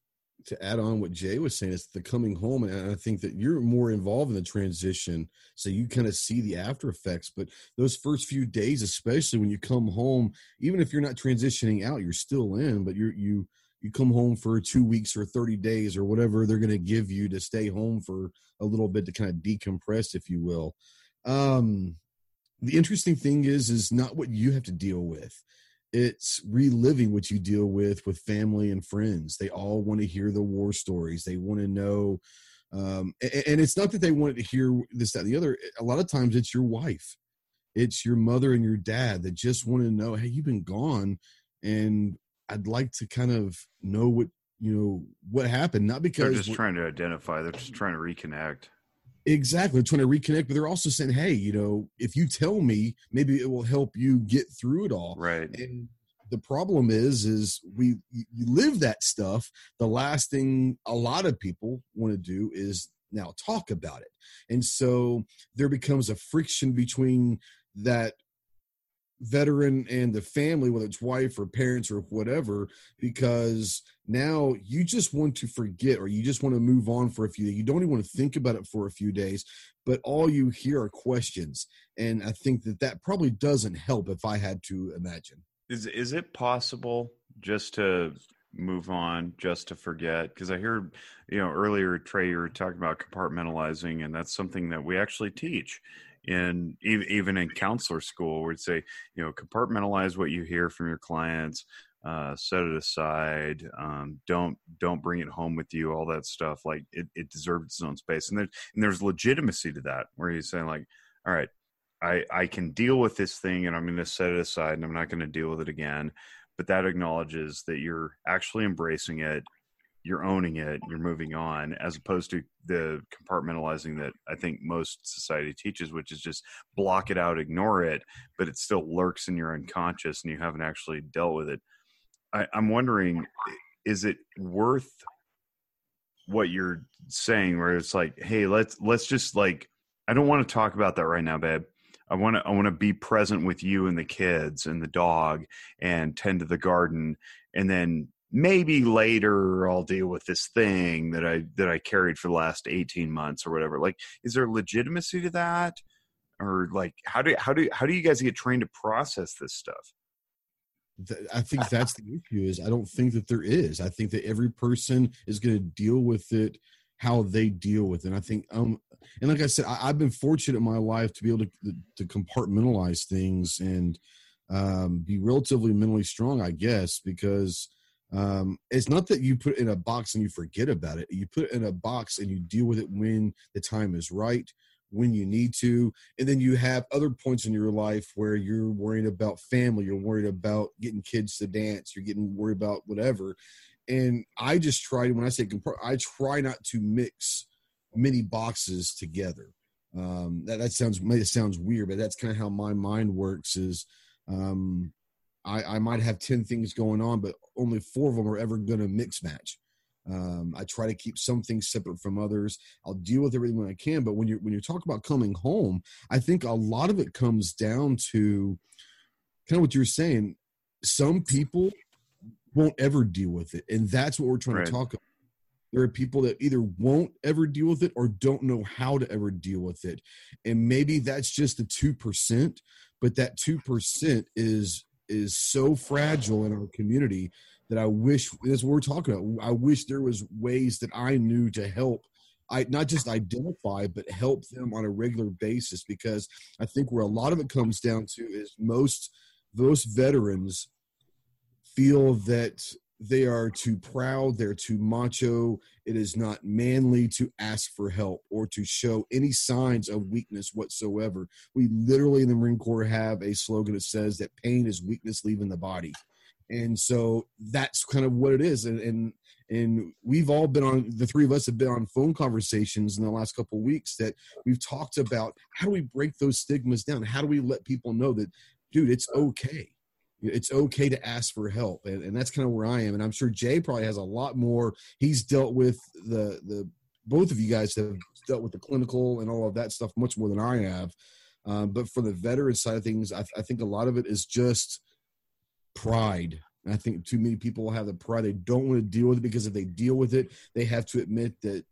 Speaker 3: to add on what Jay was saying, it's the coming home, and I think that you're more involved in the transition, so you kind of see the after effects. But those first few days, especially when you come home, even if you're not transitioning out, you're still in, but you're you you come home for two weeks or 30 days or whatever they're going to give you to stay home for a little bit to kind of decompress, if you will. Um, the interesting thing is, is not what you have to deal with it's reliving what you deal with with family and friends. They all want to hear the war stories. They want to know, um, and, and, it's not that they want to hear this, that, and the other. A lot of times, it's your wife, it's your mother and your dad that just want to know, hey, you've been gone, and I'd like to kind of know what you know what happened. Not because
Speaker 1: they're just trying to identify; they're just trying to reconnect.
Speaker 3: Exactly. They're trying to reconnect, but they're also saying, hey, you know, if you tell me, maybe it will help you get through it all.
Speaker 1: Right.
Speaker 3: And the problem is, is we you live that stuff. The last thing a lot of people want to do is now talk about it. And so there becomes a friction between that veteran and the family, whether it's wife or parents or whatever, because now you just want to forget or you just want to move on for a few days. You don't even want to think about it for a few days, but all you hear are questions. And I think that that probably doesn't help if I had to imagine.
Speaker 1: Is, is it possible just to move on just to forget because i hear you know earlier trey you were talking about compartmentalizing and that's something that we actually teach in even in counselor school where would say you know compartmentalize what you hear from your clients uh, set it aside um, don't don't bring it home with you all that stuff like it, it deserves its own space. And there's and there's legitimacy to that where he's saying like all right i i can deal with this thing and i'm going to set it aside and i'm not going to deal with it again. But that acknowledges that you're actually embracing it you're owning it, you're moving on, as opposed to the compartmentalizing that I think most society teaches, which is just block it out, ignore it, but it still lurks in your unconscious and you haven't actually dealt with it. I, I'm wondering, is it worth what you're saying where it's like, hey, let's let's just like I don't want to talk about that right now, babe. I want to I want to be present with you and the kids and the dog and tend to the garden and then maybe later I'll deal with this thing that I that I carried for the last 18 months or whatever. Like is there legitimacy to that? Or like how do how do how do you guys get trained to process this stuff?
Speaker 3: I think that's the issue is I don't think that there is. I think that every person is going to deal with it how they deal with it. And I think um and like I said, I, have been fortunate in my life to be able to to compartmentalize things and um, be relatively mentally strong, I guess, because um, it's not that you put in a box and you forget about it. You put it in a box and you deal with it when the time is right, when you need to. And then you have other points in your life where you're worried about family, you're worried about getting kids to dance, you're getting worried about whatever. And I just try when I say I try not to mix many boxes together. Um, that, that sounds, it sounds weird, but that's kind of how my mind works is, um, I, I might have 10 things going on, but only four of them are ever going to mix match. Um, I try to keep some things separate from others. I'll deal with everything when I can. But when you when you talk about coming home, I think a lot of it comes down to kind of what you're saying. Some people won't ever deal with it, and that's what we're trying right. to talk about. There are people that either won't ever deal with it or don't know how to ever deal with it, and maybe that's just the two percent. But that two percent is is so fragile in our community that I wish that's what we're talking about. I wish there was ways that I knew to help I not just identify but help them on a regular basis because I think where a lot of it comes down to is most those veterans feel that they are too proud, they're too macho. It is not manly to ask for help or to show any signs of weakness whatsoever. We literally in the Marine Corps have a slogan that says that pain is weakness leaving the body. And so that's kind of what it is. And, and and we've all been on the three of us have been on phone conversations in the last couple weeks that we've talked about how do we break those stigmas down how do we let people know that dude it's okay it's okay to ask for help and, and that's kind of where i am and i'm sure jay probably has a lot more he's dealt with the the both of you guys have dealt with the clinical and all of that stuff much more than i have um, but for the veteran side of things I, I think a lot of it is just pride I think too many people have the pride they don't want to deal with it because if they deal with it, they have to admit that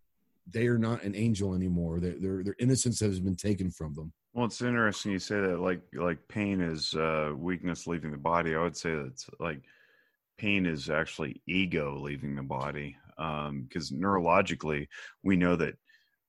Speaker 3: they are not an angel anymore. Their their, their innocence has been taken from them.
Speaker 1: Well, it's interesting you say that. Like like pain is uh, weakness leaving the body. I would say that's like pain is actually ego leaving the body because um, neurologically we know that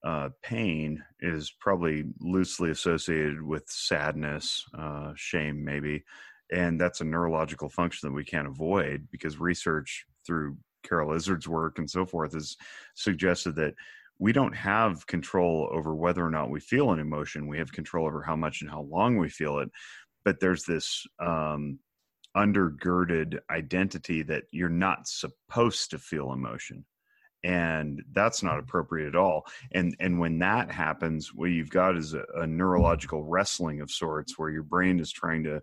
Speaker 1: uh, pain is probably loosely associated with sadness, uh, shame, maybe, and that's a neurological function that we can't avoid because research through Carroll Izard's work and so forth has suggested that we don't have control over whether or not we feel an emotion. We have control over how much and how long we feel it. But there's this um, undergirded identity that you're not supposed to feel emotion. And that's not appropriate at all. And and when that happens, what you've got is a, a neurological wrestling of sorts, where your brain is trying to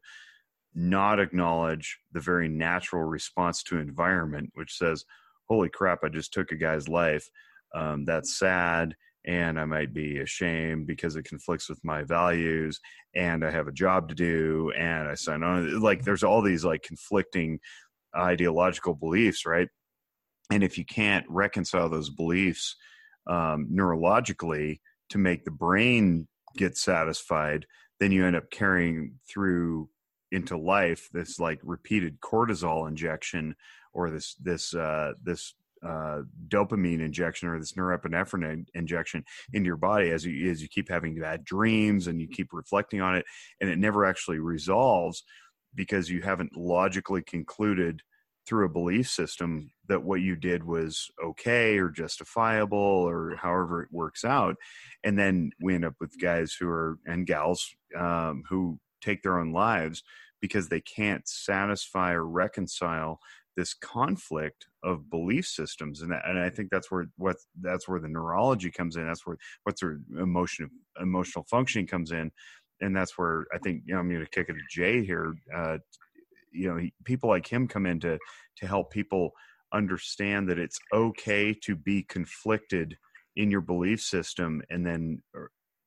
Speaker 1: not acknowledge the very natural response to environment, which says, "Holy crap! I just took a guy's life." Um, that's sad and I might be ashamed because it conflicts with my values and I have a job to do and I sign on like there's all these like conflicting ideological beliefs right? And if you can't reconcile those beliefs um, neurologically to make the brain get satisfied then you end up carrying through into life this like repeated cortisol injection or this this uh, this uh, dopamine injection or this norepinephrine injection into your body as you as you keep having bad dreams and you keep reflecting on it and it never actually resolves because you haven't logically concluded through a belief system that what you did was okay or justifiable or however it works out. And then we end up with guys who are and gals um, who take their own lives because they can't satisfy or reconcile this conflict of belief systems and, and i think that's where what that's where the neurology comes in that's where what's their emotion emotional functioning comes in and that's where i think you know i'm going to kick it to jay here uh, you know he, people like him come in to to help people understand that it's okay to be conflicted in your belief system and then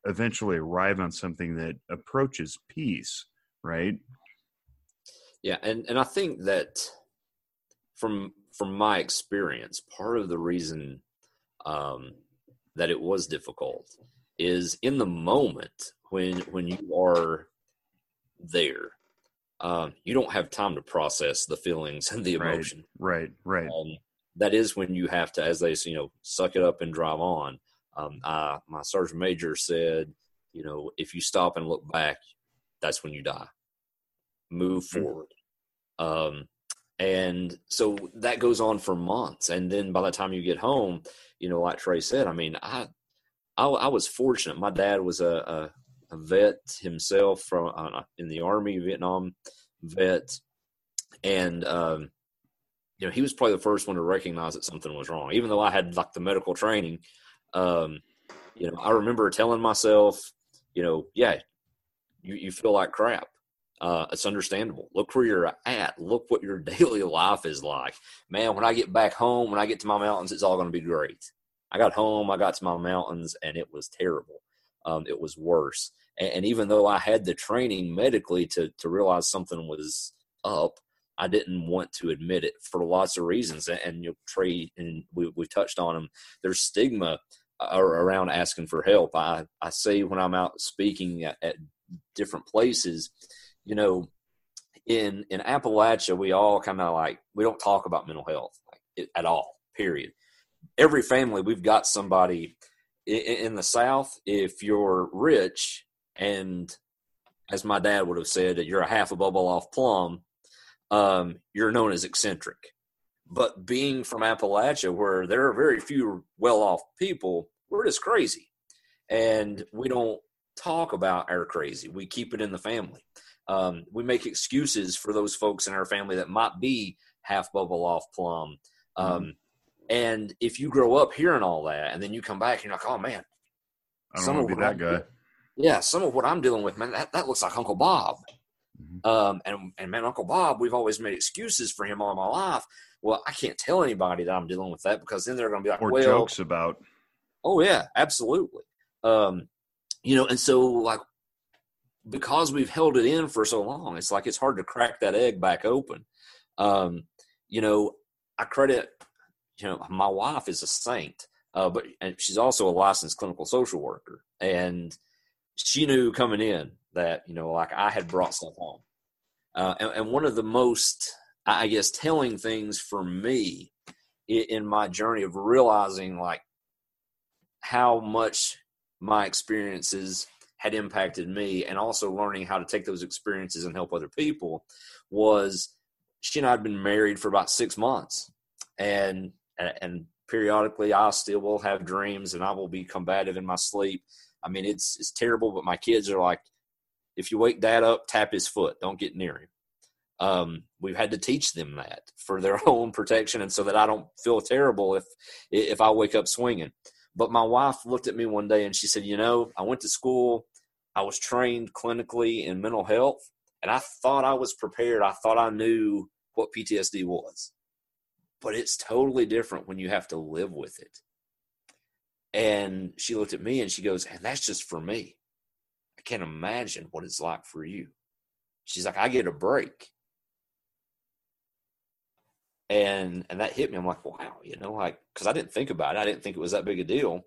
Speaker 1: eventually arrive on something that approaches peace right?
Speaker 2: Yeah and and i think that from from my experience, part of the reason um, that it was difficult is in the moment when when you are there, um, you don't have time to process the feelings and the emotion.
Speaker 1: Right, right. right.
Speaker 2: Um, that is when you have to, as they say, you know, suck it up and drive on. Um, I, my sergeant major said, you know, if you stop and look back, that's when you die. Move mm-hmm. forward. Um, and so that goes on for months. And then by the time you get home you know like trey said i mean i i, I was fortunate. My dad was a, a, a vet himself from uh, in the army vietnam vet. And um, you know he was probably the first one to recognize that something was wrong. Even though i had like the medical training um, you know i remember telling myself you know yeah you, you feel like crap uh, it's understandable. Look where you're at. Look what your daily life is like. Man, when I get back home, when I get to my mountains, it's all going to be great. I got home, I got to my mountains, and it was terrible. Um, it was worse. And, and, even though I had the training medically to to realize something was up, I didn't want to admit it for lots of reasons. And, and you know, Trey and we we touched on them. There's stigma uh, around asking for help. I I say when I'm out speaking at, at different places you know, in in Appalachia, we all kind of like we don't talk about mental health like, at all. Period. Every family, we've got somebody in, the South. If you're rich and as my dad would have said, that you're a half a bubble off plumb, um, you're known as eccentric. But being from Appalachia, where there are very few well off people, we're just crazy. And we don't talk about our crazy. We keep it in the family. Um, we make excuses for those folks in our family that might be half bubble off plumb. Um, mm-hmm. And if you grow up hearing all that, and then you come back and you're like, "Oh man,
Speaker 1: I don't want to be that
Speaker 2: I'm,
Speaker 1: guy."
Speaker 2: Yeah, some of what I'm dealing with, man, that, that looks like Uncle Bob. Mm-hmm. Um, and and man, Uncle Bob, we've always made excuses for him all my life. Well, I can't tell anybody that I'm dealing with that because then they're going to be like,
Speaker 1: or
Speaker 2: well,
Speaker 1: jokes about.
Speaker 2: Oh yeah, absolutely. Um, you know, and so like because we've held it in for so long, it's like it's hard to crack that egg back open. Um, you know, I credit, you know, my wife is a saint, uh, but and she's also a licensed clinical social worker, and she knew coming in that you know, like I had brought stuff home, uh, and, and, one of the most, I guess, telling things for me in, in my journey of realizing like how much my experiences had impacted me and also learning how to take those experiences and help other people was she and I had been married for about six months and and periodically I still will have dreams and I will be combative in my sleep. I mean it's it's terrible, but my kids are like, if you wake dad up, tap his foot. Don't get near him. Um, we've had to teach them that for their own protection and so that I don't feel terrible if if I wake up swinging. But my wife looked at me one day and she said, You know, I went to school, I was trained clinically in mental health, and I thought I was prepared. I thought I knew what PTSD was. But it's totally different when you have to live with it. And she looked at me and she goes, And that's just for me. I can't imagine what it's like for you. She's like, I get a break and and that hit me. I'm like, wow, you know, like because I didn't think about it. I didn't think it was that big a deal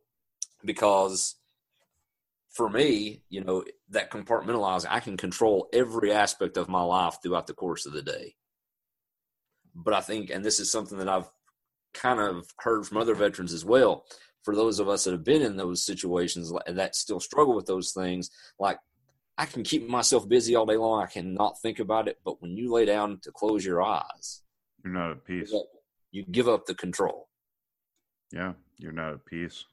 Speaker 2: because for me, you know, that compartmentalizing, I can control every aspect of my life throughout the course of the day. But I think, and this is something that I've kind of heard from other veterans as well. For those of us that have been in those situations that still struggle with those things, like I can keep myself busy all day long. I cannot think about it. But when you lay down to close your eyes,
Speaker 1: you're not at peace.
Speaker 2: You give up the control.
Speaker 1: Yeah, you're not at peace.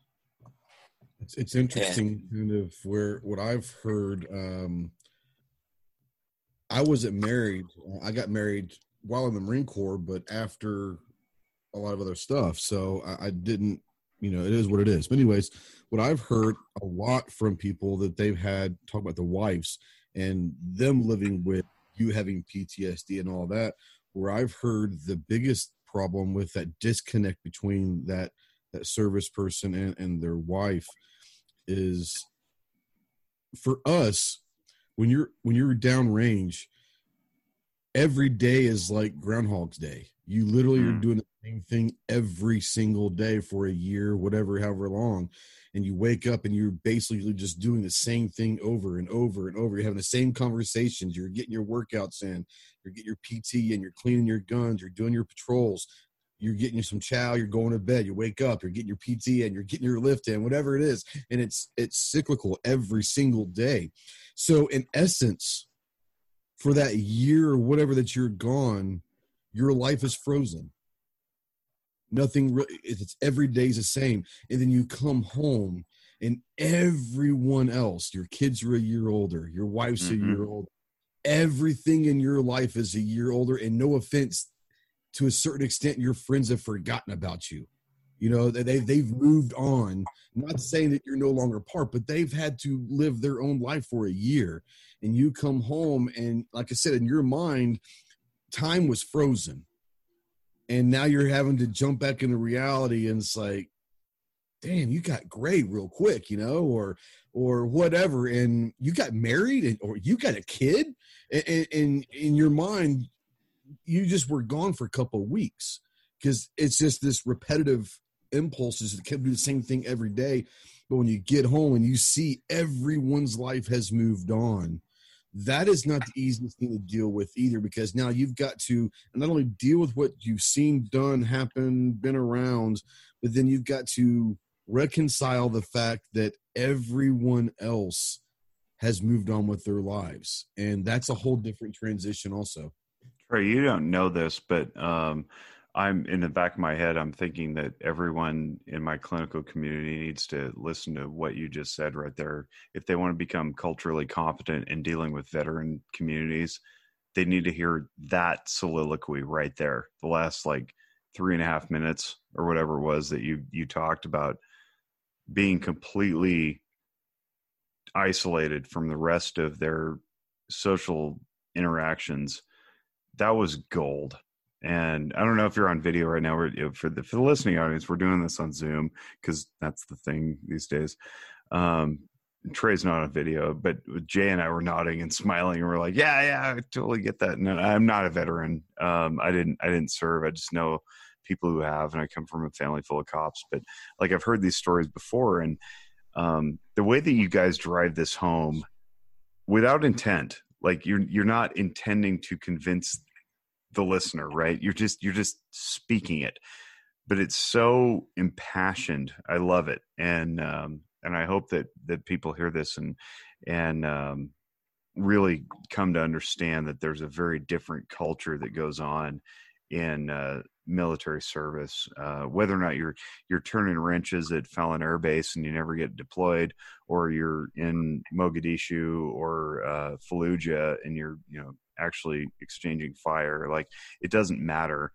Speaker 3: It's, it's interesting, and, kind of where what I've heard. Um, I wasn't married. I got married while in the Marine Corps, but after a lot of other stuff. So I, I didn't, you know, it is what it is. But anyways, what I've heard a lot from people that they've had talk about the wives and them living with you having PTSD and all that where I've heard the biggest problem with that disconnect between that that service person and, and their wife is for us when you're when you're downrange every day is like groundhog's day you literally mm. are doing the same thing every single day for a year whatever however long and you wake up and you're basically just doing the same thing over and over and over. You're having the same conversations. You're getting your workouts in. You're getting your PT and you're cleaning your guns. You're doing your patrols. You're getting you some chow. You're going to bed. You wake up. You're getting your PT and you're getting your lift in. Whatever it is, and it's it's cyclical every single day. So in essence, for that year or whatever that you're gone, your life is frozen. Nothing, it's every day's the same. And then you come home and everyone else, your kids are a year older, your wife's mm-hmm. a year older, everything in your life is a year older. And no offense, to a certain extent, your friends have forgotten about you. You know, they they've moved on. Not saying that you're no longer part, but they've had to live their own life for a year. And you come home and like I said, in your mind, time was frozen. And now you're having to jump back into reality and it's like, damn, you got gray real quick, you know, or or whatever, and you got married and or you got a kid, and, and in your mind, you just were gone for a couple of weeks because it's just this repetitive impulses that kept do the same thing every day. But when you get home and you see everyone's life has moved on, that is not the easiest thing to deal with either because now you've got to not only deal with what you've seen done happen been around but then you've got to reconcile the fact that everyone else has moved on with their lives and that's a whole different transition also
Speaker 1: Trey, you don't know this but um I'm in the back of my head, I'm thinking that everyone in my clinical community needs to listen to what you just said right there. If they want to become culturally competent in dealing with veteran communities, they need to hear that soliloquy right there. The last like three and a half minutes or whatever it was that you you talked about being completely isolated from the rest of their social interactions. That was gold and I don't know if you're on video right now. For the for the listening audience, we're doing this on Zoom because that's the thing these days. Um, Trey's not on video, but Jay and I were nodding and smiling, and we're like, "Yeah, yeah, I totally get that." No, I'm not a veteran. Um, I didn't, I didn't serve. I just know people who have, and I come from a family full of cops. But like, I've heard these stories before, and um, the way that you guys drive this home without intent, like you're you're not intending to convince the listener, right? You're just you're just speaking it, but it's so impassioned. I love it, and um, and I hope that that people hear this and and um, really come to understand that there's a very different culture that goes on in uh, military service. Uh, whether or not you're you're turning wrenches at Fallon Air Base and you never get deployed, or you're in Mogadishu or uh, Fallujah and you're you know actually exchanging fire. Like it doesn't matter.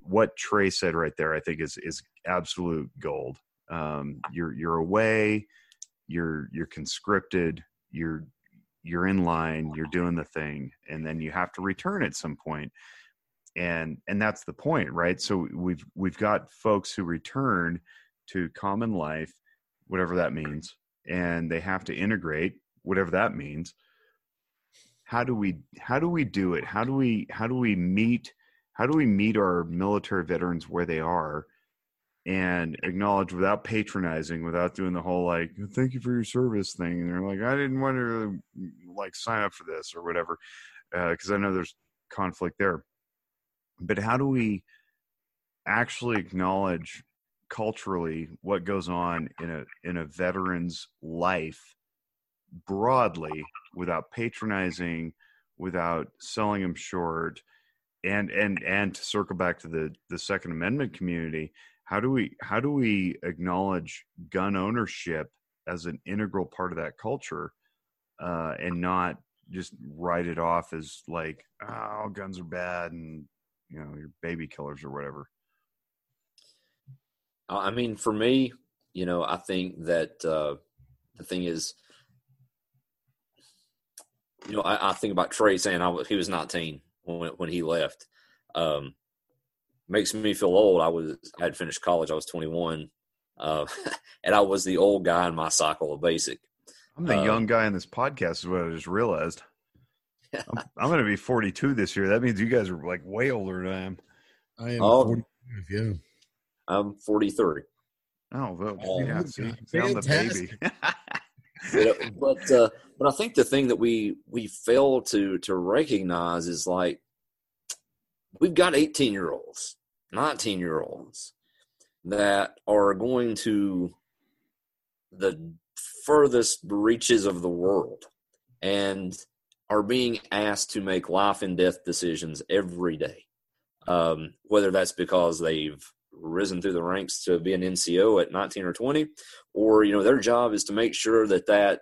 Speaker 1: What Trey said right there, I think is is absolute gold. Um, you're you're away, you're you're conscripted, you're you're in line, you're doing the thing, and then you have to return at some point. And and that's the point, right? So we've we've got folks who return to common life, whatever that means, and they have to integrate, whatever that means. How do we how do we do it? How do we how do we meet how do we meet our military veterans where they are and acknowledge without patronizing without doing the whole like thank you for your service thing and they're like i didn't want to like sign up for this or whatever because uh, i know there's conflict there but how do we actually acknowledge culturally what goes on in a in a veteran's life broadly without patronizing, without selling them short, and and and to circle back to the the Second Amendment community, how do we how do we acknowledge gun ownership as an integral part of that culture, uh, and not just write it off as like oh guns are bad and you know your baby killers or whatever.
Speaker 2: I mean, for me, you know, I think that uh, the thing is you know, I, I think about Trey saying I was, he was 19 when when he left. Um, makes me feel old. I was I had finished college. I was 21, uh, and I was the old guy in my cycle of basic.
Speaker 1: I'm the uh, young guy in this podcast. Is what I just realized. I'm, I'm going to be 42 this year. That means you guys are like way older than I am.
Speaker 3: I am oh, 45. Yeah,
Speaker 2: I'm 43.
Speaker 1: Oh, well, yeah, see, I'm the baby.
Speaker 2: but uh, but I think the thing that we we fail to to recognize is like we've got 18 year olds, 19 year olds that are going to the furthest reaches of the world and are being asked to make life and death decisions every day. Um, whether that's because they've risen through the ranks to be an NCO at 19 or 20, or you know their job is to make sure that that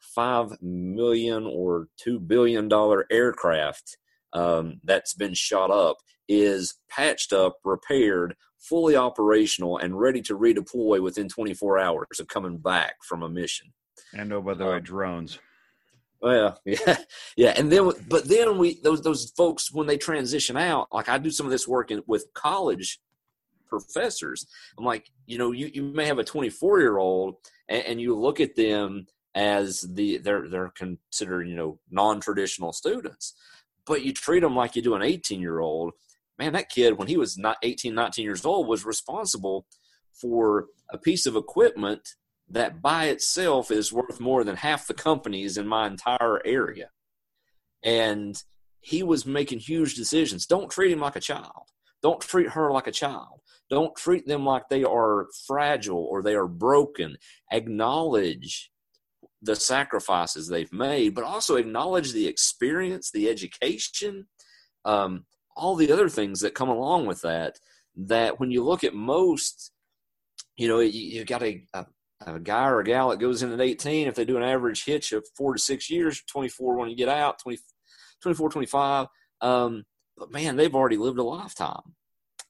Speaker 2: five million or two billion dollar aircraft um, that's been shot up is patched up, repaired, fully operational, and ready to redeploy within 24 hours of coming back from a mission.
Speaker 1: And oh, by the way, um, drones.
Speaker 2: Oh, well, yeah, yeah, and then but then we those those folks when they transition out, like I do some of this work in, with college professors. I'm like, you know, you, you may have a 24 year old and, and, you look at them as the they're they're considered you know non traditional students, but you treat them like you do an 18 year old. Man, that kid when he was not 18, 19 years old was responsible for a piece of equipment that by itself is worth more than half the companies in my entire area. And he was making huge decisions. Don't treat him like a child. Don't treat her like a child. Don't treat them like they are fragile or they are broken. Acknowledge the sacrifices they've made, but also acknowledge the experience, the education, um, all the other things that come along with that. That when you look at most, you know, you, you got a, a, a, guy or a gal that goes in at 18, if they do an average hitch of four to six years, 24 when you get out, 20, 24, 25, um, but man, they've already lived a lifetime.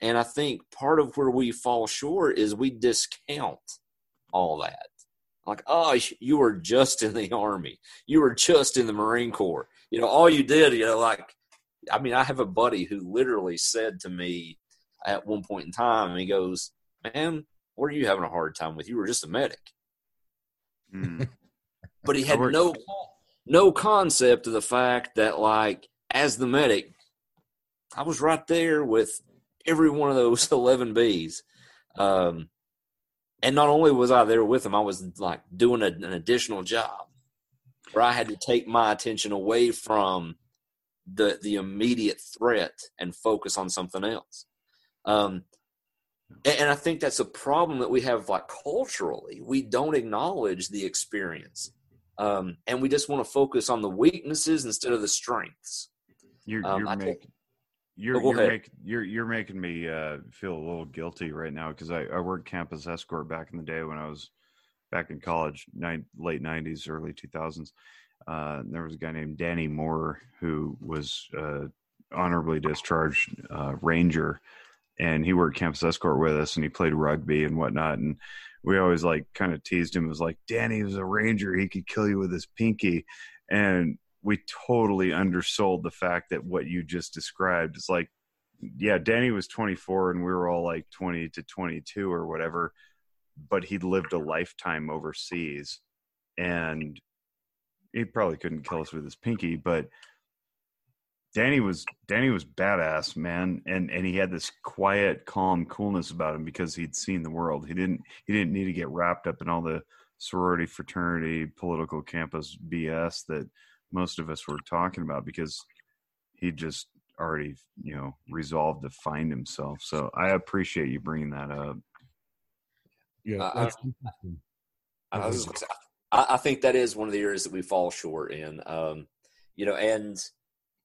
Speaker 2: And I think part of where we fall short is we discount all that. Like, oh, you were just in the Army. You were just in the Marine Corps. You know, all you did, you know, like, I mean, I have a buddy who literally said to me at one point in time, he goes, Man, what are you having a hard time with? You were just a medic. Mm. but he had no no concept of the fact that like as the medic, I was right there with every one of those 11 Bs. Um, and not only was I there with them, I was like doing a, an additional job where I had to take my attention away from the the immediate threat and focus on something else. Um, and, and I think that's a problem that we have, like culturally, we don't acknowledge the experience, um, and we just want to focus on the weaknesses instead of the strengths.
Speaker 1: You're, um, you're making you're you're, make, you're you're making me uh, feel a little guilty right now because I, I worked campus escort back in the day when I was back in college, nine, late '90s, early 2000s. Uh, there was a guy named Danny Moore who was uh, honorably discharged uh, ranger, and he worked campus escort with us, and he played rugby and whatnot. And we always like kind of teased him. It was like Danny was a ranger; he could kill you with his pinky. And we totally undersold the fact that what you just described is like yeah danny was 24 and we were all like 20 to 22 or whatever but he'd lived a lifetime overseas and he probably couldn't kill us with his pinky but danny was danny was badass man. And and he had this quiet calm coolness about him because he'd seen the world. He didn't he didn't need to get wrapped up in all the sorority fraternity political campus bs that most of us were talking about because he just already you know resolved to find himself. So i appreciate you bringing that up.
Speaker 3: Yeah uh, I,
Speaker 2: I, was, I, I, think that is one of the areas that we fall short in. Um, you know and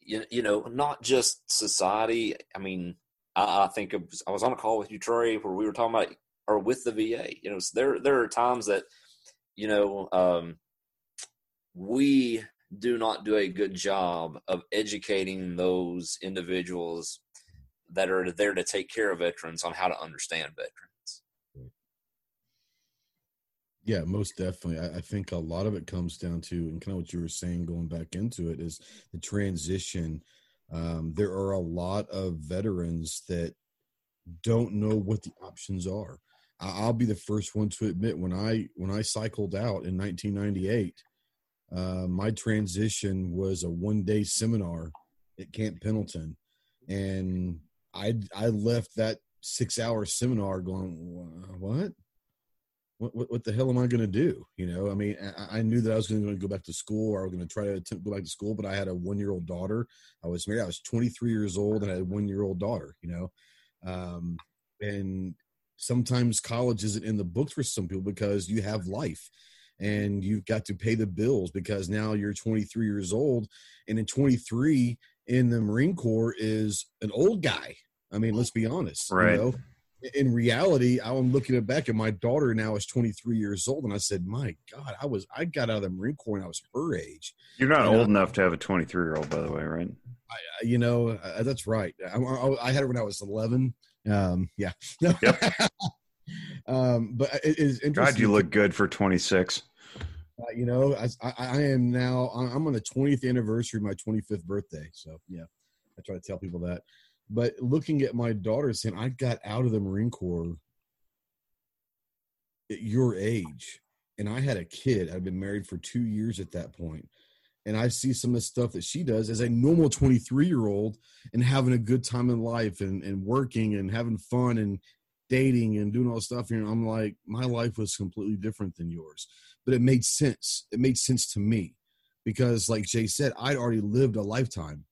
Speaker 2: you, you know not just society i mean i, I think i was on a call with you Trey where we were talking about or with the va you know so there there are times that you know um, we do not do a good job of educating those individuals that are there to take care of veterans on how to understand veterans.
Speaker 3: Yeah, most definitely. I, I, think a lot of it comes down to, and kind of what you were saying going back into it, is the transition. Um, there are a lot of veterans that don't know what the options are. I'll be the first one to admit when I when I cycled out in 1998, uh, my transition was a one day seminar at Camp Pendleton, and I I left that six hour seminar going what. What, what, what the hell am I going to do? You know, I mean, I, I knew that I was going to go back to school or I was going to try to attempt go back to school, but I had a one year old daughter. I was married. I was 23 years old and I had a one year old daughter, you know. Um, and sometimes college isn't in the books for some people because you have life and you've got to pay the bills because now you're 23 years old and in 23 in the marine corps is an old guy I mean, let's be honest.
Speaker 1: Right.
Speaker 3: You know? In reality, I'm looking back and my daughter now is 23 years old, and I said, "My God, I was I got out of the Marine Corps when I was her age."
Speaker 1: You're not
Speaker 3: You know-
Speaker 1: old enough to have a 23 year old, by the way, right?
Speaker 3: I, I- you know, uh, that's right. I, I, I had her when I was 11. Um, yeah. No. um, but it is interesting.
Speaker 1: God, you look good for 26.
Speaker 3: Uh, you know, I, I am now. I'm I'm on the 20th anniversary of my 25th birthday. So yeah, I try to tell people that. But looking at my daughter saying, I got out of the Marine Corps at your age, and I had a kid. I'd been married for two years at that point, and I see some of the stuff that she does as a normal 23 year old and having a good time in life and and working and having fun and dating and doing all this stuff. And I'm like, my life was completely different than yours but it made sense. It made sense to me because, like Jay said, I'd already lived a lifetime.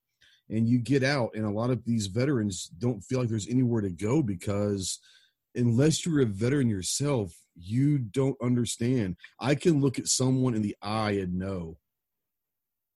Speaker 3: And you get out, and a lot of these veterans don't feel like there's anywhere to go because unless you're a veteran yourself, you don't understand. I can look at someone in the eye and know,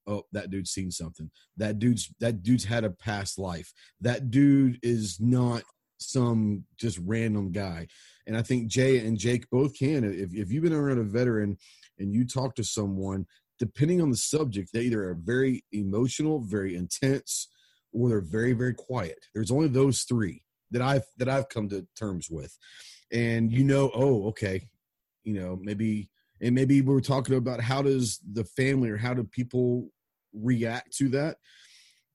Speaker 3: oh, that dude's seen something. That dude's that dude's had a past life. That dude is not some just random guy. And I think Jay and Jake both can. If, if you've been around a veteran and you talk to someone, depending on the subject, they either are very emotional, very intense, or they're very, very quiet. There's only those three that I've that I've come to terms with. And you know, oh, okay, you know, maybe and maybe we we're talking about how does the family or how do people react to that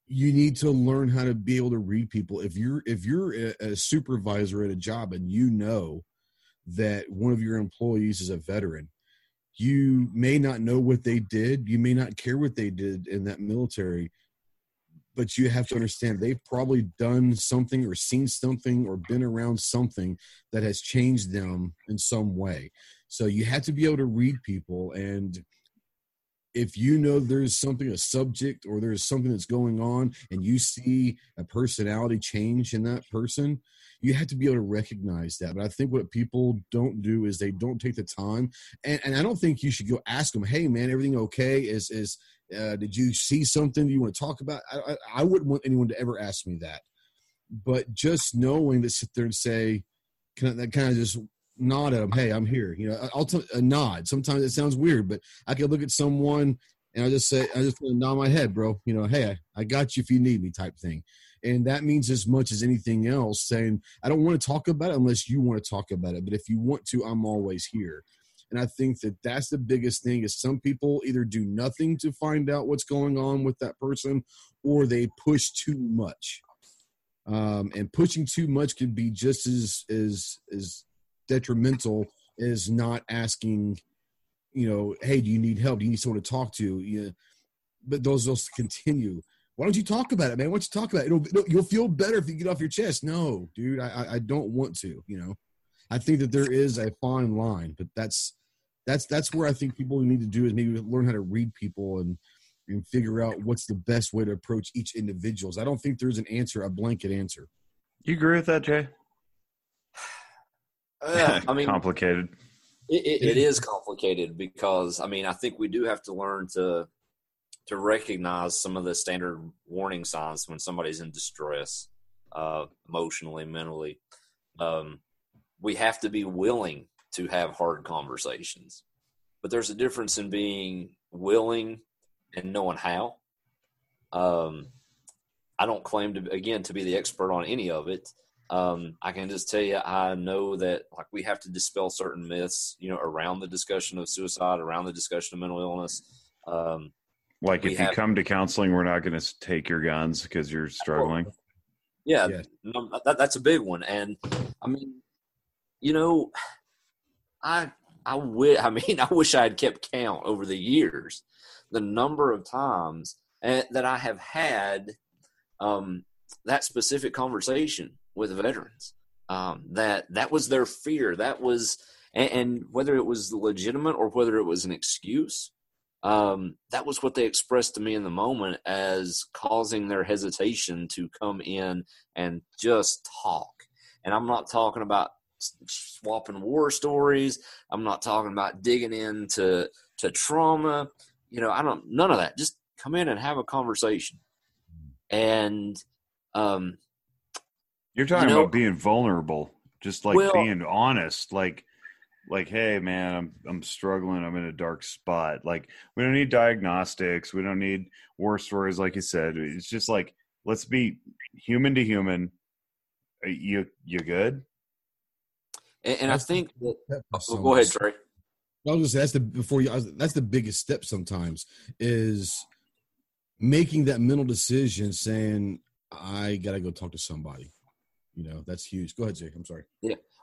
Speaker 3: you need to learn how to be able to read people if you're if you're a supervisor at a job and you know that one of your employees is a veteran you may not know what they did you may not care what they did in that military but you have to understand they've probably done something or seen something or been around something that has changed them in some way. So you have to be able to read people and if you know there's something a subject or there's something that's going on and you see a personality change in that person you have to be able to recognize that. But i think what people don't do is they don't take the time. And, and i don't think you should go ask them hey man everything okay? Is is uh, did you see something you want to talk about? I, I, I wouldn't want anyone to ever ask me that. But just knowing to sit there and say kind of that kind of just nod at them hey i'm here you know i'll t- a nod. Sometimes it sounds weird but i could look at someone and i just say i just nod my head bro you know hey I, I got you if you need me type thing and that means as much as anything else saying i don't want to talk about it unless you want to talk about it but if you want to i'm always here. And i think that that's the biggest thing is some people either do nothing to find out what's going on with that person or they push too much. Um, and pushing too much can be just as as as detrimental as not asking you know hey do you need help? Do you need someone to talk to? Yeah. But those those continue why don't you talk about it man? Why don't you talk about it? It'll, it'll, you'll feel better if you get off your chest. No dude I, I i don't want to you know? I think that there is a fine line but that's that's that's where i think people need to do is maybe learn how to read people and and figure out what's the best way to approach each individuals. I don't think there's an answer a blanket answer.
Speaker 1: You agree with that, Jay?
Speaker 2: Uh, I mean,
Speaker 1: complicated.
Speaker 2: It, it, it is complicated because I mean I think we do have to learn to to recognize some of the standard warning signs when somebody's in distress, uh, emotionally, mentally. Um, we have to be willing to have hard conversations, but there's a difference in being willing and knowing how. Um, I don't claim to again to be the expert on any of it. Um, I can just tell you, I know that like we have to dispel certain myths, you know, around the discussion of suicide, around the discussion of mental illness. Um,
Speaker 1: Like
Speaker 2: we
Speaker 1: if you come to counseling, we're not going to take your guns because you're struggling.
Speaker 2: yeah,
Speaker 3: Yeah.
Speaker 2: no, that, that's a big one. And I mean, you know, I I wish I mean I wish I had kept count over the years, the number of times eh, that I have had um, that specific conversation with veterans. Um, that that was their fear. That was and, and whether it was legitimate or whether it was an excuse. Um, that was what they expressed to me in the moment as causing their hesitation to come in and just talk. And I'm not talking about swapping war stories. I'm not talking about digging into to trauma. You know, I don't none of that. Just come in and have a conversation. And um
Speaker 1: You're talking
Speaker 2: You know-
Speaker 1: about being vulnerable, just like
Speaker 2: Well-
Speaker 1: being honest, like like hey man, I'm I'm struggling, I'm in a dark spot. Like we don't need diagnostics, we don't need war stories like you said. It's just like let's be human to human. Uh, You you good?
Speaker 2: And, and I think that.
Speaker 3: That-
Speaker 2: Oh, go ahead, Trey.
Speaker 3: I was gonna say that's the before you. Was- That's the biggest step sometimes is making that mental decision, saying I gotta go talk to somebody. You know, that's huge. Go ahead, Jake. I'm sorry.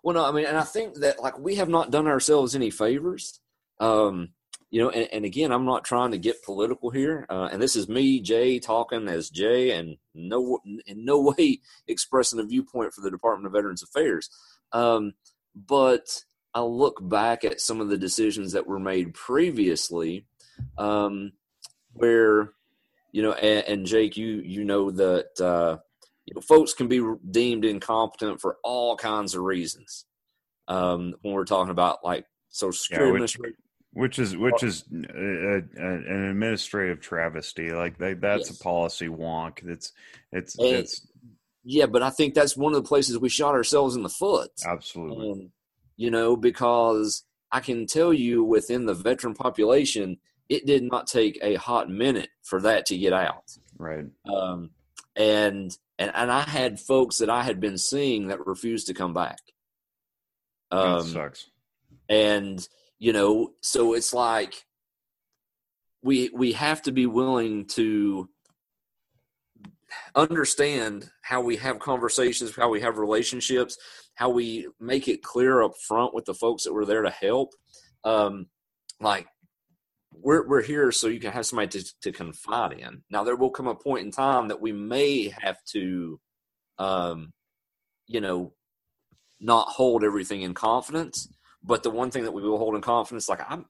Speaker 2: Well, no, I mean, and I think that like we have not done ourselves any favors. Um, you know, and, and again, I'm not trying to get political here, uh, and this is me, Jay, talking as Jay, and no, in no way expressing a viewpoint for the Department of Veterans Affairs. Um, but I look back at some of the decisions that were made previously, um, where you know, and, and Jake, you you know that uh, you know, folks can be deemed incompetent for all kinds of reasons. Um, when we're talking about like social security
Speaker 1: which-
Speaker 2: administration,
Speaker 1: Which is which is uh, uh, an administrative travesty. Like they, that's
Speaker 2: Yes.
Speaker 1: a policy wonk. That's it's
Speaker 2: And-
Speaker 1: it's
Speaker 2: yeah, but I think that's one of the places we shot ourselves in the foot.
Speaker 1: absolutely
Speaker 2: Um, you know, because I can tell you within the veteran population, it did not take a hot minute for that to get out.
Speaker 1: right.
Speaker 2: Um, and and and I had folks that I had been seeing that refused to come back.
Speaker 1: That
Speaker 2: Um,
Speaker 1: sucks.
Speaker 2: and you know so it's like we we have to be willing to understand how we have conversations how we have relationships how we make it clear up front with the folks that were there to help um like we're we're here so you can have somebody to, to confide in now there will come a point in time that we may have to um you know not hold everything in confidence but the one thing that we will hold in confidence, like I'm,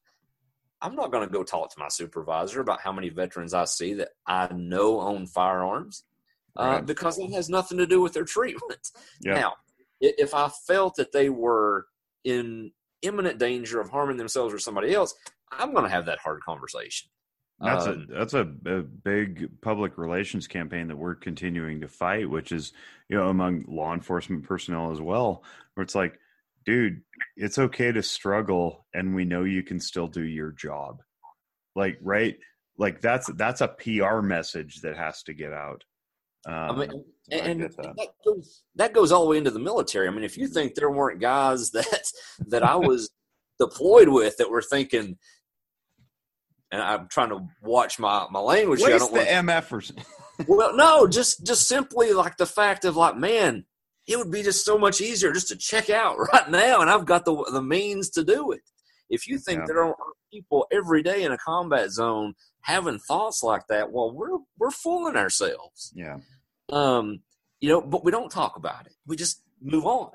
Speaker 2: I'm not going to go talk to my supervisor about how many veterans I see that I know own firearms, uh,
Speaker 1: Right.
Speaker 2: because it has nothing to do with their treatment. Now, if I felt that they were in imminent danger of harming themselves or somebody else, I'm going to have that hard conversation.
Speaker 1: That's
Speaker 2: Um,
Speaker 1: a that's a, a big public relations campaign that we're continuing to fight, which is you know among law enforcement personnel as well, where it's like, dude, it's okay to struggle, and we know you can still do your job, like right, like that's that's a PR message that has to get out. Um,
Speaker 2: I mean,
Speaker 1: I
Speaker 2: and that.
Speaker 1: that.
Speaker 2: goes that goes all the way into the military. I mean, if you think there weren't guys that that I was deployed with that were thinking, and I'm trying to watch my my language here. I
Speaker 1: Waste
Speaker 2: don't
Speaker 1: the
Speaker 2: want,
Speaker 1: MFers.
Speaker 2: well, no, just just simply like the fact of like, man, it would be just so much easier just to check out right now, and I've got the the means to do it. If you think
Speaker 1: Yeah.
Speaker 2: there are people every day in a combat zone having thoughts like that, well, we're we're fooling ourselves
Speaker 1: yeah,
Speaker 2: um, you know, but we don't talk about it. We just move on.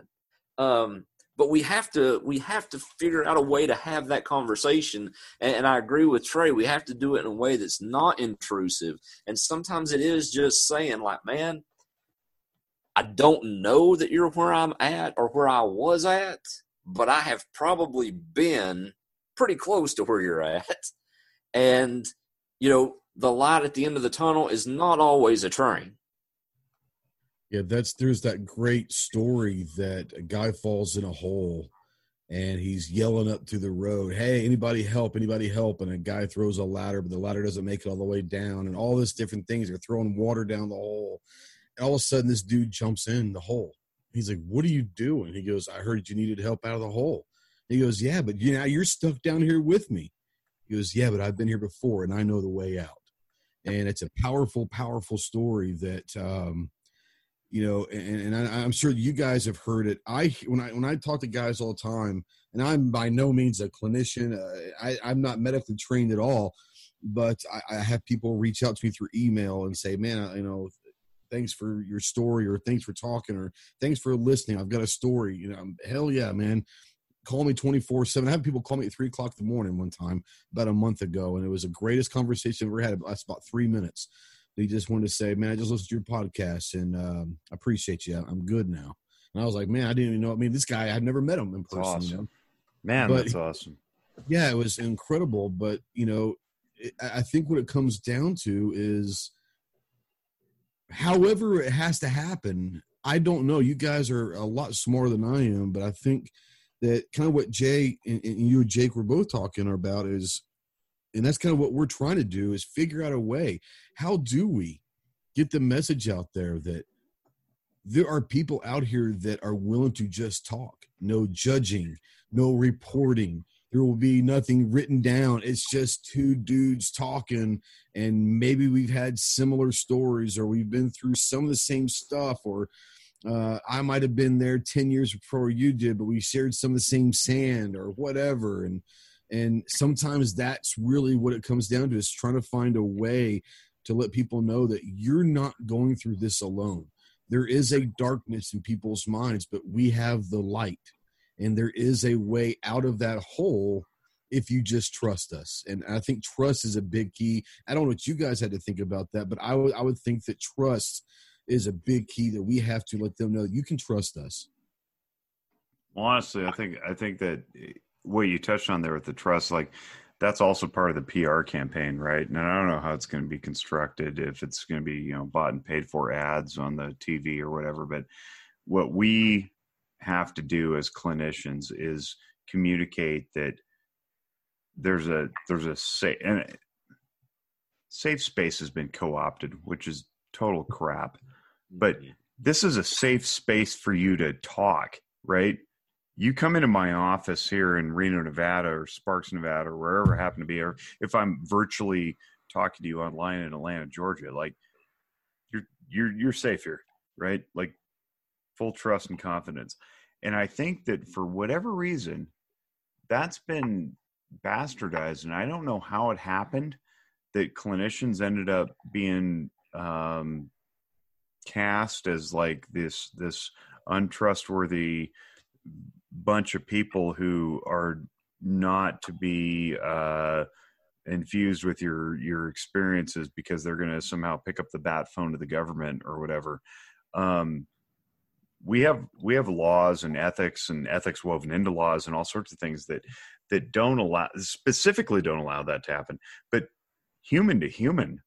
Speaker 2: Um, but we have to we have to figure out a way to have that conversation. And, and I agree with Trey. We have to do it in a way that's not intrusive. And sometimes it is just saying, like, man, I don't know that you're where I'm at or where I was at, but I have probably been pretty close to where you're at. And you know, the light at the end of the tunnel is not always a train.
Speaker 3: Yeah, that's there's that great story that a guy falls in a hole and he's yelling up to the road, "Hey, anybody help? Anybody help?" And a guy throws a ladder, but the ladder doesn't make it all the way down, and all this different things. They're throwing water down the hole, and all of a sudden, this dude jumps in the hole. He's like, "What are you doing?" He goes, "I heard you needed help out of the hole." He goes, "Yeah, but you know you're stuck down here with me." He goes, "Yeah, but I've been here before, and I know the way out." And it's a powerful, powerful story that. um you know and, and I, i'm sure you guys have heard it. I when i when i talk to guys all the time and i'm by no means a clinician uh, I, i'm not medically trained at all but I, I have people reach out to me through email and say man I, you know thanks for your story or thanks for talking or thanks for listening. I've got a story. You know hell yeah man. Call me 24 7 i had people call me at 3 o'clock in the morning one time about a month ago and it was the greatest conversation we ever had that's about three minutes he just wanted to say, "Man, I just listened to your podcast and um, I appreciate you. I'm good now." And I was like, "Man, I didn't even know. I mean, this guy, I've never met him in person. You know?
Speaker 1: man,
Speaker 3: But-
Speaker 1: that's awesome.
Speaker 3: Yeah, it was incredible. But you know, it, I I think what it comes down to is, however it has to happen, I don't know. You guys are a lot smarter than I am, but I think that kind of what Jay and, and you and Jake were both talking about is, and that's kind of what we're trying to do is figure out a way. How do we get the message out there that there are people out here that are willing to just talk, no judging, no reporting. There will be nothing written down. It's just two dudes talking, and maybe we've had similar stories, or we've been through some of the same stuff, or uh, I might have been there 10 years before you did, but we shared some of the same sand or whatever. And, and sometimes that's really what it comes down to is trying to find a way to let people know that you're not going through this alone. There is a darkness in people's minds, but we have the light. And there is a way out of that hole if you just trust us. And I think trust is a big key. I don't know what you guys had to think about that, but I would I would think that trust is a big key that we have to let them know you can trust us.
Speaker 1: Honestly, I think I think that what you touched on there with the trust, like that's also part of the PR campaign, right? And I don't know how it's going to be constructed, if it's going to be you know bought and paid for ads on the TV or whatever. But what we have to do as clinicians is communicate that there's a there's a safe and safe space has been co-opted, which is total crap. But this is a safe space for you to talk, right? You come into my office here in Reno, Nevada, or Sparks, Nevada, or wherever I happen to be, or if I'm virtually talking to you online in Atlanta, Georgia, like you're you're you're safe here, right? Like full trust and confidence. And I think that for whatever reason, that's been bastardized, and I don't know how it happened that clinicians ended up being um, cast as like this this untrustworthy bunch of people who are not to be uh, infused with your your experiences because they're going to somehow pick up the bat phone to the government or whatever. Um, we have we have laws and ethics and ethics woven into laws and all sorts of things that that don't allow specifically don't allow that to happen. But human to human,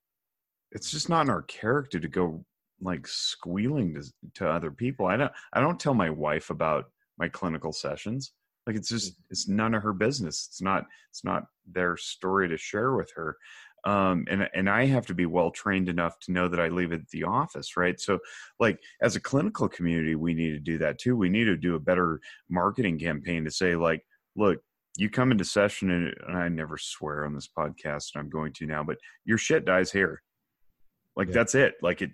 Speaker 1: it's just not in our character to go like squealing to, to other people. I don't I don't tell my wife about my clinical sessions. Like it's just mm. it's none of her business. It's not it's not their story to share with her. Um, and and I have to be well trained enough to know that I leave it at the office, right? So, like as a clinical community, we need to do that too. We need to do a better marketing campaign to say, like, look, you come into session, and, and I never swear on this podcast, and I'm going to now, but your shit dies here. Like yeah. that's it. Like it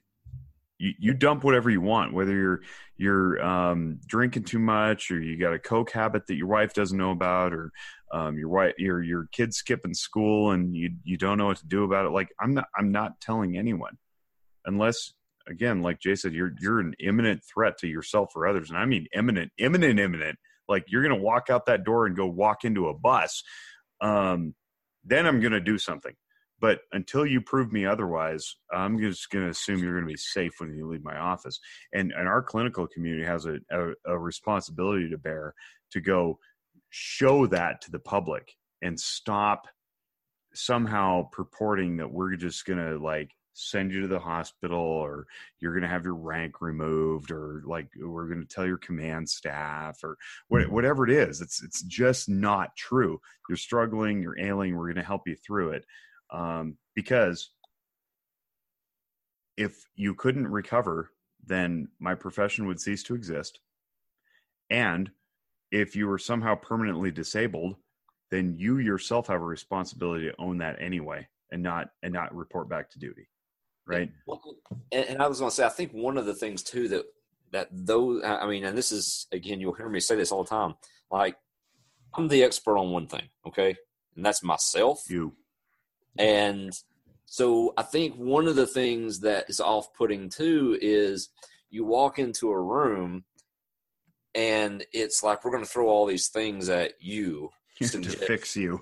Speaker 1: you, you dump whatever you want, whether you're you're um, drinking too much or you got a coke habit that your wife doesn't know about, or um, your wife your your kids skipping school and you you don't know what to do about it. Like I'm not I'm not telling anyone unless again, like Jay said, you're you're an imminent threat to yourself or others, and I mean imminent, imminent, imminent. Like you're gonna walk out that door and go walk into a bus. Um, then I'm gonna do something. But until you prove me otherwise, I'm just going to assume you're going to be safe when you leave my office. And and our clinical community has a, a, a responsibility to bear to go show that to the public and stop somehow purporting that we're just going to like send you to the hospital or you're going to have your rank removed or like we're going to tell your command staff or mm-hmm. whatever it is it's it's just not true you're struggling you're ailing we're going to help you through it um, because if you couldn't recover, then my profession would cease to exist. And if you were somehow permanently disabled, then you yourself have a responsibility to own that anyway and not and not report back to duty right?
Speaker 2: and, and i was going to say i think one of the things too that that those i mean and this is again you'll hear me say this all the time like i'm the expert on one thing okay? And that's myself.
Speaker 1: You
Speaker 2: and so I think one of the things that is off putting too is you walk into a room and it's like we're going to throw all these things at you
Speaker 1: to, fix you.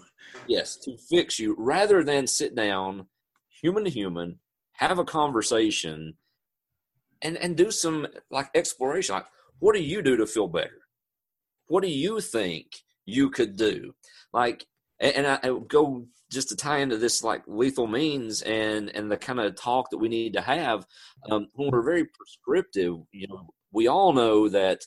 Speaker 2: Yes, to fix you rather than sit down human to human, have a conversation and and do some like exploration like what do you do to feel better? What do you think you could do? Like and, and I, I go just to tie into this like lethal means and and the kind of talk that we need to have um, when we're very prescriptive you know we all know that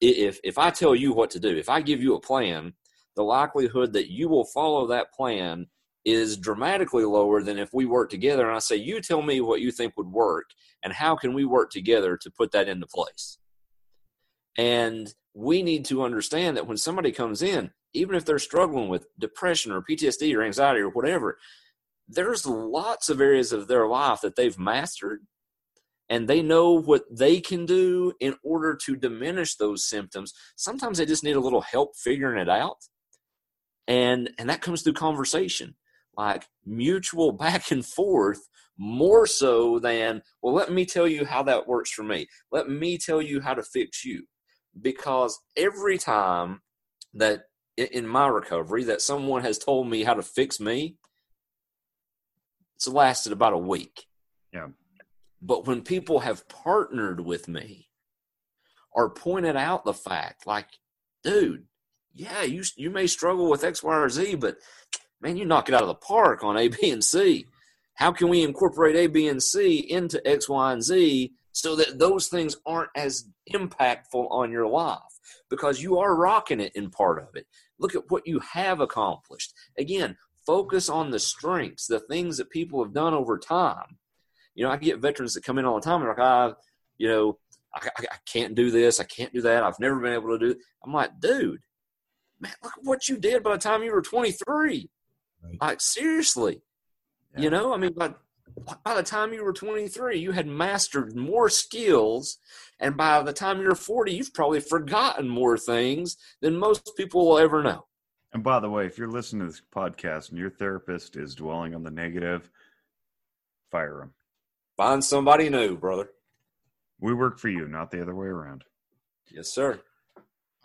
Speaker 2: if if I tell you what to do, if I give you a plan, the likelihood that you will follow that plan is dramatically lower than if we work together and I say, You tell me what you think would work and how can we work together to put that into place. And we need to understand that when somebody comes in, even if they're struggling with depression or PTSD or anxiety or whatever, there's lots of areas of their life that they've mastered and they know what they can do in order to diminish those symptoms. Sometimes they just need a little help figuring it out. And and that comes through conversation. Like mutual back and forth more so than, well, let me tell you how that works for me. Let me tell you how to fix you. Because every time that in my recovery that someone has told me how to fix me, it's lasted about a week.
Speaker 1: Yeah.
Speaker 2: But when people have partnered with me or pointed out the fact, like, dude, yeah, you you may struggle with X, Y, or Z, but man, you knock it out of the park on A, B, and C. How can we incorporate A, B, and C into X, Y, and Z so that those things aren't as impactful on your life? Because you are rocking it in part of it. Look at what you have accomplished. Again, focus on the strengths, the things that people have done over time. You know, I get veterans that come in all the time and like, ah, you know, I, I, I can't do this, I can't do that, I've never been able to do it. I'm like, dude, man, look at what you did by the time you were 23. Right. Like, seriously. Yeah. You know, I mean, by, by the time you were 23, you had mastered more skills. And by the time you're 40, you've probably forgotten more things than most people will ever know.
Speaker 1: And by the way, if you're listening to this podcast and your therapist is dwelling on the negative, fire them.
Speaker 2: Find somebody new, brother.
Speaker 1: We work for you, not the other way around.
Speaker 2: Yes, sir.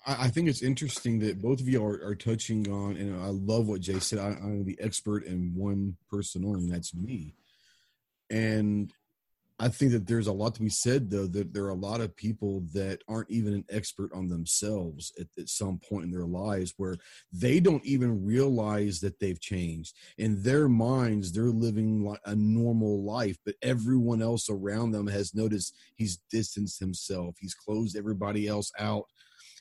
Speaker 3: I think it's interesting that both of you are, are touching on, and I love what Jay said. I, am the expert in one person only, and that's me. And I think that there's a lot to be said, though, that there are a lot of people that aren't even an expert on themselves at, at, some point in their lives where they don't even realize that they've changed. In their minds, they're living a normal life, but everyone else around them has noticed he's distanced himself, he's closed everybody else out.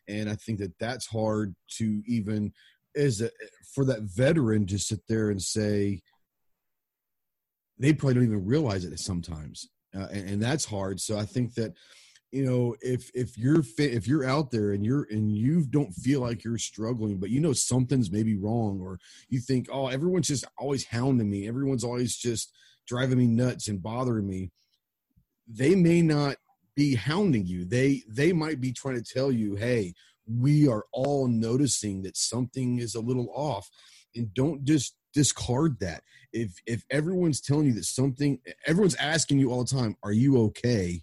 Speaker 3: And I think that that's hard to even, as a, for that veteran to sit there and say, they probably don't even realize it sometimes uh, and, and, that's hard. So I think that you know if if you're fit, if you're out there and you're and you don't feel like you're struggling, but you know something's maybe wrong, or you think oh everyone's just always hounding me, everyone's always just driving me nuts and bothering me. They may not be hounding you. They they might be trying to tell you, hey, we are all noticing that something is a little off, and don't just discard that if if everyone's telling you that something everyone's asking you all the time are you okay?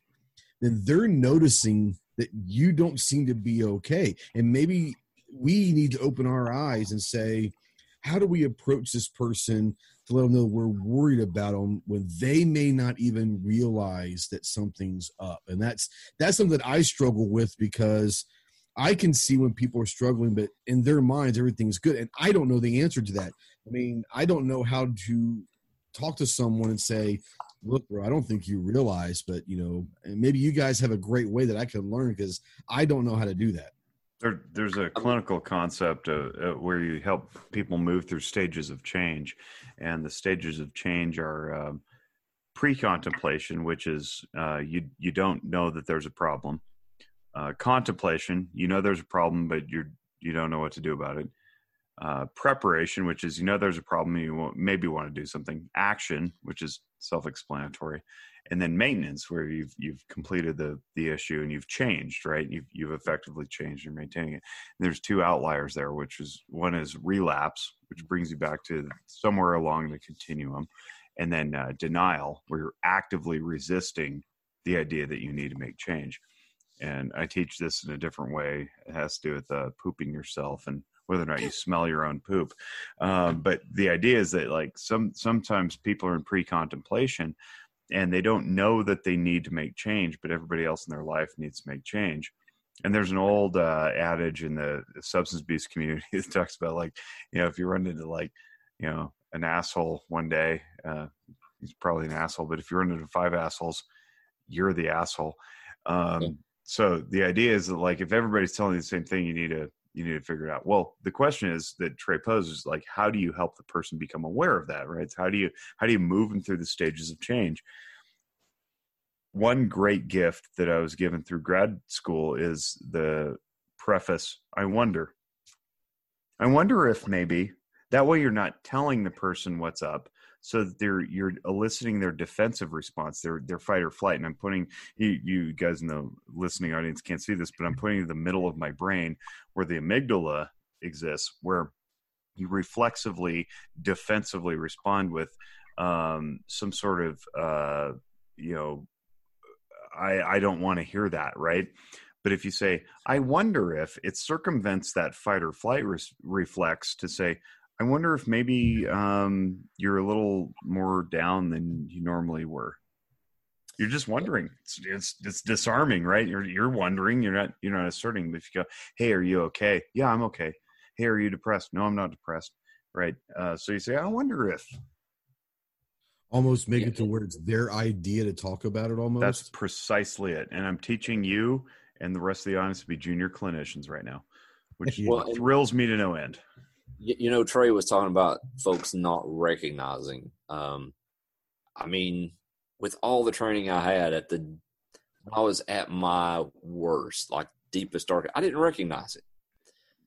Speaker 3: Then they're noticing that you don't seem to be okay. And maybe we need to open our eyes and say how do we approach this person to let them know we're worried about them when they may not even realize that something's up? And that's that's something that i struggle with because i can see when people are struggling but in their minds everything's good. And i don't know the answer to that I mean, I don't know how to talk to someone and say, look, bro, I don't think you realize, but you know, and maybe you guys have a great way that I can learn because I don't know how to do that.
Speaker 1: There, there's a clinical concept uh, uh, where you help people move through stages of change, and the stages of change are um, pre-contemplation, which is uh, you you don't know that there's a problem. Uh, contemplation, you know there's a problem, but you're you don't know what to do about it uh, preparation, which is you know there's a problem, you maybe want to do something. Action, which is self-explanatory, and then maintenance, where you've you've completed the the issue and you've changed, right? You've you've effectively changed. You're maintaining it. And there's two outliers there, which is one is relapse, which brings you back to somewhere along the continuum, and then uh, denial, where you're actively resisting the idea that you need to make change. And I teach this in a different way. It has to do with uh, pooping yourself and whether or not you smell your own poop. Um, but the idea is that like some sometimes people are in pre-contemplation and they don't know that they need to make change, but everybody else in their life needs to make change. And there's an old uh, adage in the substance abuse community that talks about like, you know, if you run into like, you know, an asshole one day, uh, he's probably an asshole, but if you run into five assholes, you're the asshole. Um, So the idea is that like if everybody's telling you the same thing, you need to you need to figure it out. Well, the question is that Trey poses like how do you help the person become aware of that, right? How do you how do you move them through the stages of change? One great gift that I was given through grad school is the preface, I wonder. I wonder if maybe that way you're not telling the person what's up so that they're you're eliciting their defensive response, their their fight or flight. And I'm putting you, you guys in the listening audience can't see this, but I'm putting the middle of my brain where the amygdala exists, where you reflexively, defensively respond with um, some sort of uh, you know, I I don't want to hear that, right? But if you say, I wonder if it circumvents that fight or flight re- reflex to say, I wonder if maybe um, you're a little more down than you normally were. You're just wondering. It's, it's, it's disarming, right? You're you're wondering. You're not you're not asserting. But if you go, "Hey, are you okay?" Yeah, I'm okay. Hey, are you depressed? No, I'm not depressed. Right. Uh, so you say, "I wonder if."
Speaker 3: Almost make it to where it's their idea to talk about it. Almost.
Speaker 1: That's precisely it. And I'm teaching you and the rest of the audience to be junior clinicians right now, which well, thrills me to no end
Speaker 2: you know, Trey was talking about folks not recognizing. Um, I mean, with all the training I had at the, when I was at my worst, like deepest dark, I didn't recognize it.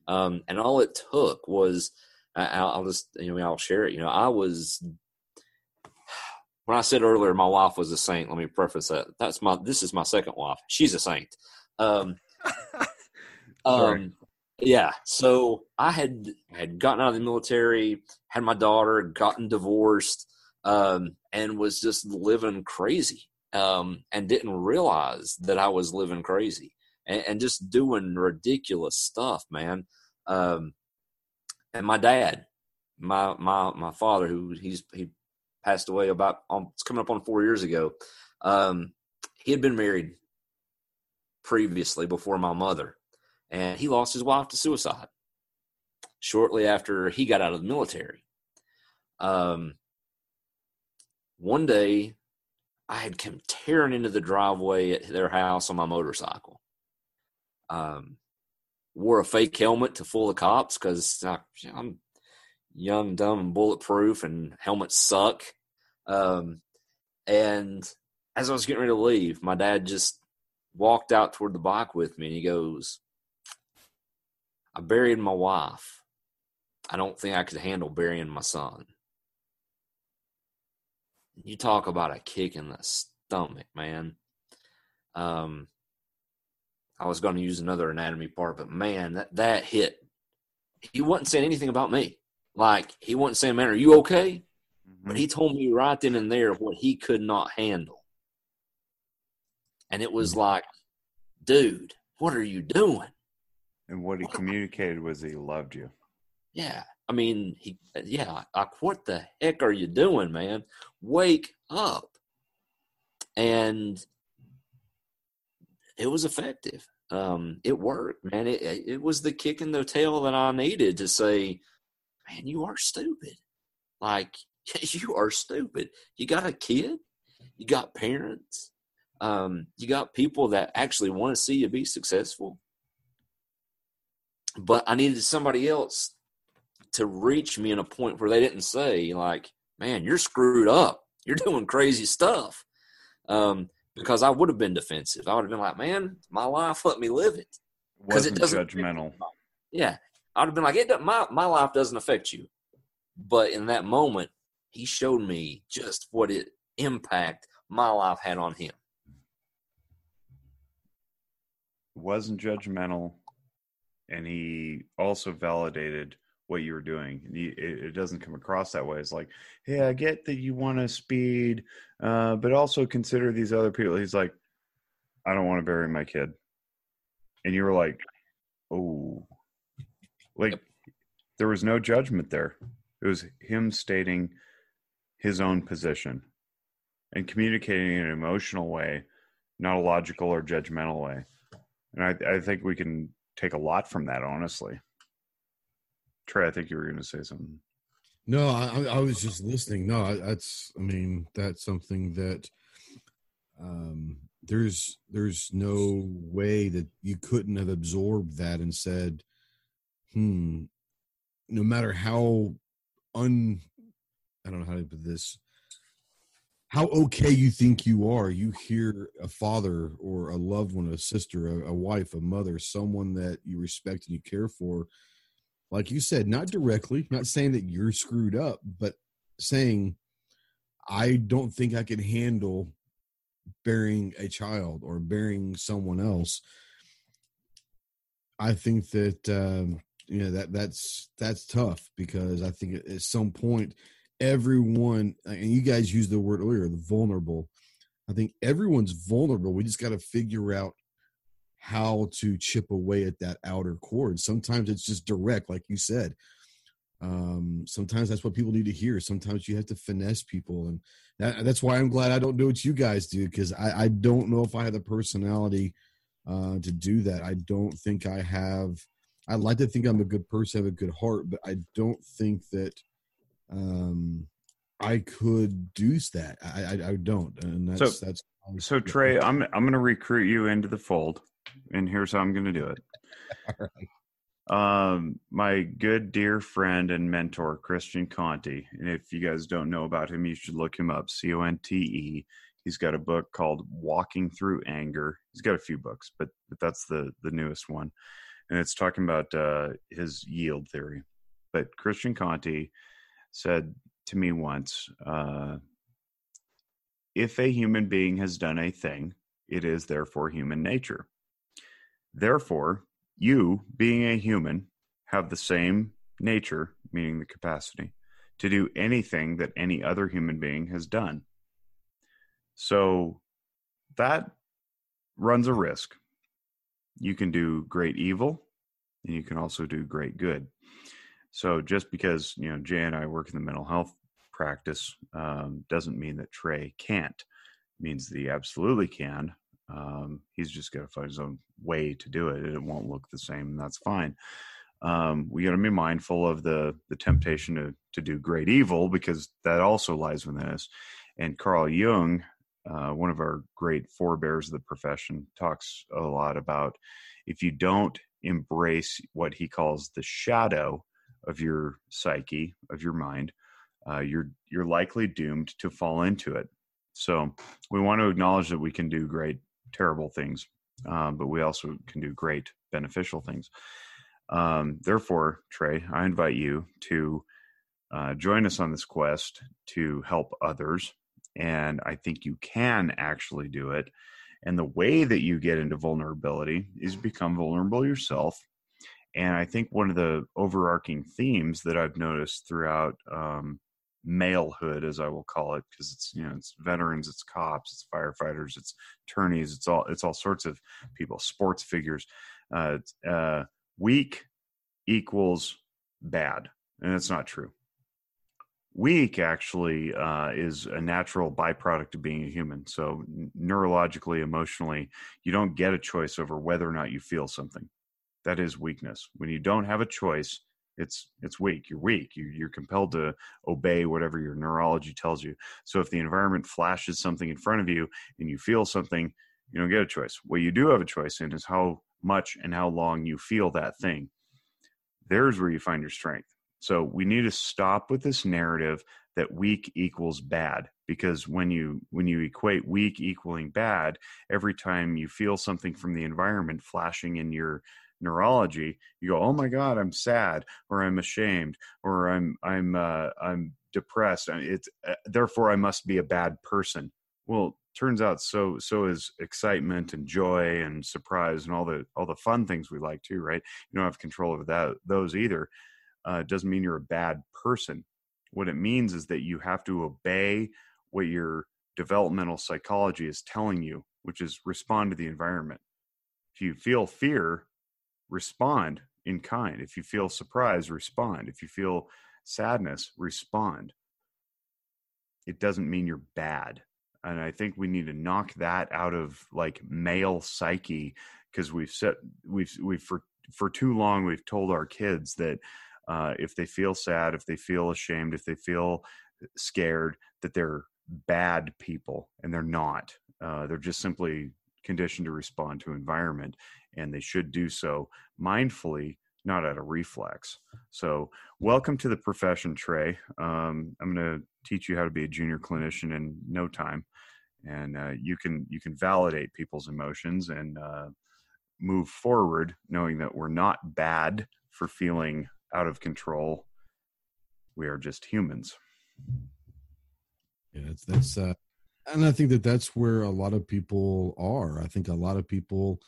Speaker 2: Um, and all it took was, I'll, I'll just, you know, I'll share it. You know, I was, when I said earlier, my wife was a saint. Let me preface that. That's my, this is my second wife. She's a saint. Um, um, yeah. So I had had gotten out of the military, had my daughter, gotten divorced, um, and was just living crazy. Um, and didn't realize that I was living crazy and, and just doing ridiculous stuff, man. Um, and my dad, my my my father, who he's he passed away about um, it's coming up on four years ago. Um, he had been married previously before my mother, and he lost his wife to suicide shortly after he got out of the military. Um, one day, I had come tearing into the driveway at their house on my motorcycle. Um, wore a fake helmet to fool the cops because I'm young, dumb, and bulletproof, and helmets suck. Um, and as I was getting ready to leave, my dad just walked out toward the bike with me, and he goes, I buried my wife. I don't think I could handle burying my son. You talk about a kick in the stomach, man. Um, I was going to use another anatomy part, but man, that that hit. He wasn't saying anything about me. Like he wasn't saying, "Man, are you okay?" Mm-hmm. But he told me right then and there what he could not handle, and it was mm-hmm. like, "Dude, what are you doing?"
Speaker 1: And what he communicated was he loved you.
Speaker 2: Yeah. I mean, he, yeah, like, what the heck are you doing, man? Wake up. And it was effective. Um, it worked, man. It, it was the kick in the tail that I needed to say, man, you are stupid. Like, you are stupid. You got a kid, you got parents, um, you got people that actually want to see you be successful but I needed somebody else to reach me in a point where they didn't say like, "Man, you're screwed up. You're doing crazy stuff." Um, because I would have been defensive. I would have been like, "Man, my life, let me live it."
Speaker 1: Because it doesn't judgmental.
Speaker 2: Yeah, I would have been like, "It my my life doesn't affect you," but in that moment, he showed me just what it impact my life had on him.
Speaker 1: Wasn't judgmental and he also validated what you were doing. It, doesn't come across that way. It's like, hey, I get that you want to speed, uh, but also consider these other people. He's like, I don't want to bury my kid, and you were like, oh, like there was no judgment there. It was him stating his own position and communicating in an emotional way, not a logical or judgmental way. And I, I think we can take a lot from that, honestly. Trey, I think you were going to say something.
Speaker 3: No, I, I was just listening. No, that's, I mean, that's something that, um, there's there's no way that you couldn't have absorbed that and said, hmm, no matter how un I don't know how to put this how okay you think you are. You hear a father or a loved one a sister a, a, wife a mother someone that you respect and you care for like you said not directly not saying that you're screwed up but saying i don't think i can handle bearing a child or bearing someone else. I think that um you know that that's that's tough because i think at some point everyone and you guys used the word earlier the vulnerable. I think everyone's vulnerable. We just got to figure out how to chip away at that outer cord. Sometimes it's just direct like you said. Um, sometimes that's what people need to hear. Sometimes you have to finesse people and that, that's why i'm glad i don't do what you guys do because I, I, don't know if i have the personality uh, to do that. I don't think i have i like to think i'm a good person have a good heart but i don't think that um, I could do that. I, I, I don't, and that's
Speaker 1: so,
Speaker 3: that's.
Speaker 1: So Trey, I'm I'm going to recruit you into the fold, and here's how I'm going to do it. Right. Um, my good dear friend and mentor Christian Conte, and if you guys don't know about him, you should look him up. C O N T E. He's got a book called Walking Through Anger. He's got a few books, but but that's the the newest one, and it's talking about uh, his yield theory. But Christian Conte said to me once uh, if a human being has done a thing, it is therefore human nature. Therefore, you, being a human, have the same nature, meaning the capacity, to do anything that any other human being has done. So that runs a risk. You can do great evil, and you can also do great good. So just because you know Jay and I work in the mental health practice um, doesn't mean that Trey can't. It means that he absolutely can. Um, he's just got to find his own way to do it, and it won't look the same, and that's fine. Um, we got to be mindful of the the temptation to to do great evil because that also lies within us. And Carl Jung, uh, one of our great forebears of the profession, talks a lot about if you don't embrace what he calls the shadow of your psyche, of your mind, uh, you're you're likely doomed to fall into it. So we want to acknowledge that we can do great, terrible things, um, but we also can do great, beneficial things. Um, therefore, Trey, I invite you to uh, join us on this quest to help others, and I think you can actually do it. And the way that you get into vulnerability is become vulnerable yourself and I think one of the overarching themes that I've noticed throughout um, malehood, as I will call it, because it's you know it's veterans, it's cops, it's firefighters, it's attorneys, it's all it's all sorts of people, sports figures. Uh, uh, weak equals bad, and that's not true. Weak actually uh, is a natural byproduct of being a human. So neurologically, emotionally, you don't get a choice over whether or not you feel something that is weakness. When you don't have a choice, it's it's weak. You're weak. You, you're compelled to obey whatever your neurology tells you. So if the environment flashes something in front of you and you feel something, you don't get a choice. What you do have a choice in is how much and how long you feel that thing. There's where you find your strength. So we need to stop with this narrative that weak equals bad because when you when you equate weak equaling bad every time you feel something from the environment flashing in your neurology you go oh my god i'm sad or i'm ashamed or i'm i'm uh, i'm depressed it's uh, therefore i must be a bad person. Well turns out so so is excitement and joy and surprise and all the all the fun things we like too right? You don't have control over that those either. Uh, doesn't mean you're a bad person. What it means is that you have to obey what your developmental psychology is telling you which is respond to the environment. If you feel fear respond in kind. If you feel surprise, respond. If you feel sadness, respond. It doesn't mean you're bad. And I think we need to knock that out of like male psyche because we've set we've we've for for too long we've told our kids that uh, if they feel sad, if they feel ashamed, if they feel scared, that they're bad people, and they're not. Uh, they're just simply conditioned to respond to environment, and they should do so mindfully, not out of reflex. So, welcome to the profession, Trey. Um, I'm going to teach you how to be a junior clinician in no time, and uh, you can you can validate people's emotions and uh, move forward, knowing that we're not bad for feeling out of control. We are just humans.
Speaker 3: Yeah, that's that's uh, and I think that that's where a lot of people are. I think a lot of people.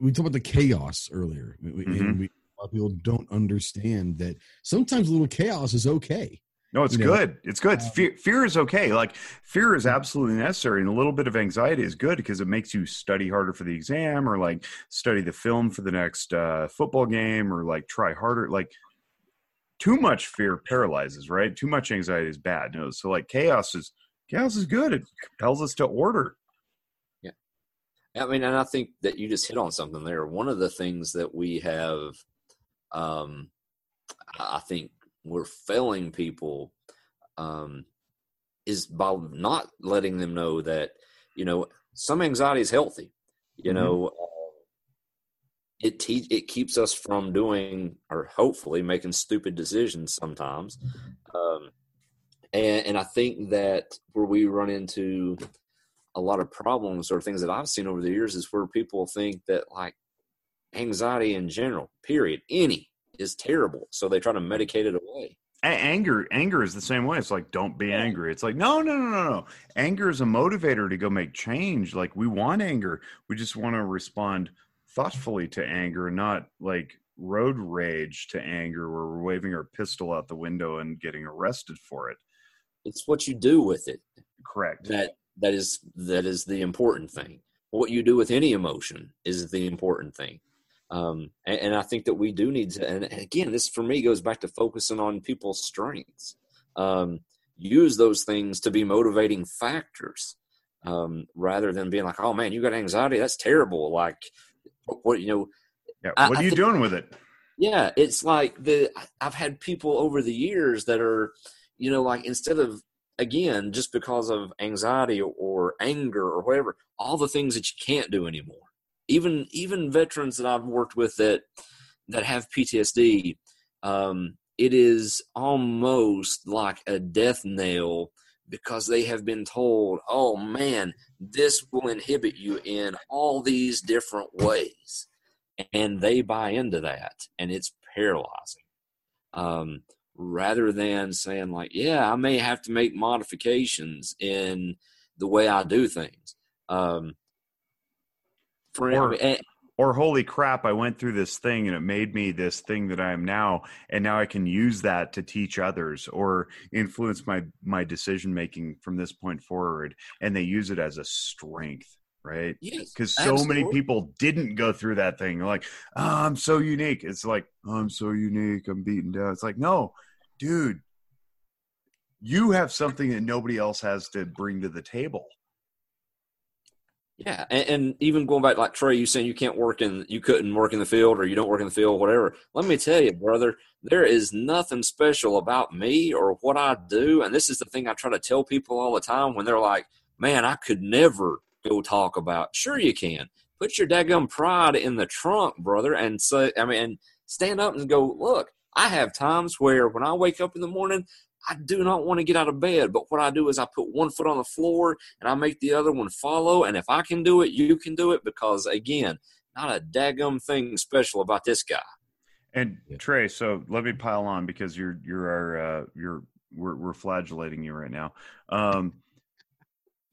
Speaker 3: We talked about the chaos earlier, mm-hmm. and we, a lot of people don't understand that sometimes a little chaos is okay.
Speaker 1: No, it's you good. Know? It's good. Um, fear, fear is okay. Like fear is absolutely necessary, and a little bit of anxiety is good because it makes you study harder for the exam, or like study the film for the next uh, football game, or like try harder. Like too much fear paralyzes, right? Too much anxiety is bad. Know? So like chaos is chaos is good. It compels us to order.
Speaker 2: Yeah. I mean, and I think that you just hit on something there. One of the things that we have, um, I think we're failing people, um, is by not letting them know that, you know, some anxiety is healthy. You mm-hmm. know, it te- it keeps us from doing or hopefully making stupid decisions sometimes um, and and i think that where we run into a lot of problems or things that i've seen over the years is where people think that like anxiety in general period any is terrible. So they try to medicate it away.
Speaker 1: Anger anger is the same way. It's like don't be angry. It's like no no no no no. Anger is a motivator to go make change. Like we want anger. We just want to respond thoughtfully to anger, not like road rage to anger where we're waving our pistol out the window and getting arrested for it.
Speaker 2: It's what you do with it.
Speaker 1: Correct.
Speaker 2: That that is that is the important thing. What you do with any emotion is the important thing. Um, and, and, I think that we do need to. And again, this for me goes back to focusing on people's strengths. Um, use those things to be motivating factors um, rather than being like, "Oh man, you got anxiety? That's terrible." Like what you know
Speaker 1: yeah what I, are you doing with it
Speaker 2: yeah it's like the i've had people over the years that are you know like instead of again just because of anxiety or, anger or whatever all the things that you can't do anymore even even veterans that i've worked with that that have ptsd um, it is almost like a death nail because they have been told, oh man, this will inhibit you in all these different ways. And they buy into that, and it's paralyzing. Um, rather than saying, like, yeah, I may have to make modifications in the way I do things. Um,
Speaker 1: for or, or holy crap i went through this thing and it made me this thing that i am now and now i can use that to teach others or influence my my decision making from this point forward and they use it as a strength right?
Speaker 2: Yes
Speaker 1: because so absolutely. many people didn't go through that thing. They're like oh, i'm so unique. It's like oh, i'm so unique. I'm beaten down. It's like no dude you have something that nobody else has to bring to the table.
Speaker 2: Yeah, and, and, even going back, like Trey, you saying you can't work in, you couldn't work in the field, or you don't work in the field, whatever. Let me tell you, brother, there is nothing special about me or what I do, and this is the thing I try to tell people all the time when they're like, "Man, I could never go talk about." Sure, you can. Put your daggum pride in the trunk, brother, and say, I mean, stand up and go, "Look, I have times where when I wake up in the morning, I do not want to get out of bed, but what I do is I put one foot on the floor and I make the other one follow. And if I can do it, you can do it because, again, not a daggum thing special about this guy.
Speaker 1: And Trey, so let me pile on because you're you're our uh, you're we're we're flagellating you right now. Um,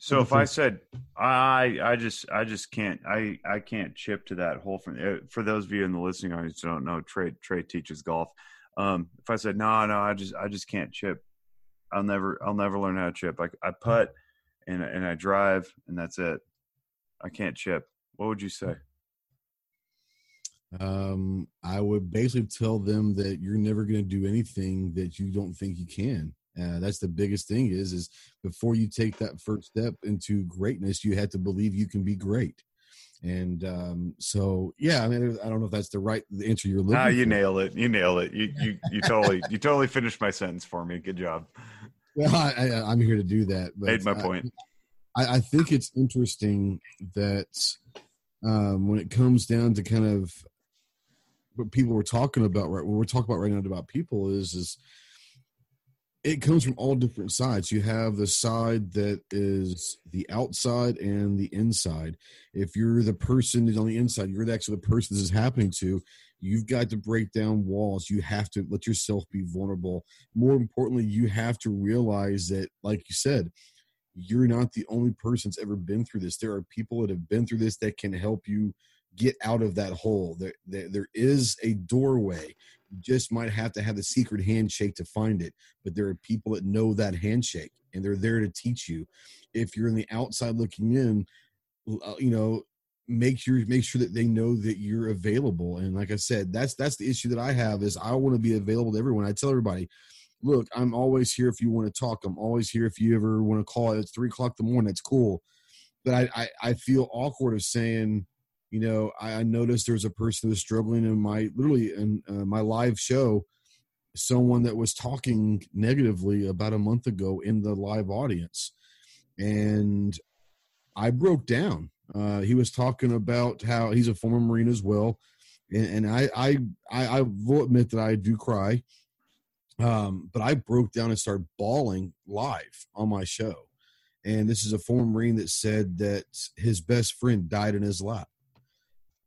Speaker 1: so if I said I I just I just can't I I can't chip to that hole from uh, for those of you in the listening audience don't know Trey Trey teaches golf. Um, if I said no, no, I just I just can't chip. I'll never I'll never learn how to chip. I I putt and and I drive and that's it. I can't chip. What would you say?
Speaker 3: Um, I would basically tell them that you're never going to do anything that you don't think you can. Uh, that's the biggest thing is is before you take that first step into greatness, you have to believe you can be great. And um, so, yeah, I mean, I don't know if that's the right answer you're looking. Ah,
Speaker 1: you for. nailed it. You nail it. You you you totally you totally finished my sentence for me. Good job.
Speaker 3: Well, I, am here to do that.
Speaker 1: But, Made my uh, point.
Speaker 3: I, I think it's interesting that um, when it comes down to kind of what people were talking about right what we're talking about right now about people is is it comes from all different sides. You have the side that is the outside and the inside. If you're the person that's on the inside you're actually the person this is happening to you've got to break down walls. You have to let yourself be vulnerable. More importantly you have to realize that like you said you're not the only person that's ever been through this. There are people that have been through this that can help you get out of that hole. There, there, there is a doorway. Just might have to have the secret handshake to find it. But there are people that know that handshake, and they're there to teach you. If you're in the outside looking in, uh, you know, make sure make sure that they know that you're available. And like I said, that's that's the issue that I have is I want to be available to everyone. I tell everybody, look, I'm always here if you want to talk. I'm always here if you ever want to call. It's three o'clock in the morning. It's cool. But I, I, I feel awkward of saying you know, I, noticed there was a person who was struggling in my literally in uh, my live show, someone that was talking negatively about a month ago in the live audience, and I broke down. Uh, he was talking about how he's a former Marine as well, and, and I, I, I, I will admit that I do cry. Um, but I broke down and started bawling live on my show. And this is a former Marine that said that his best friend died in his lap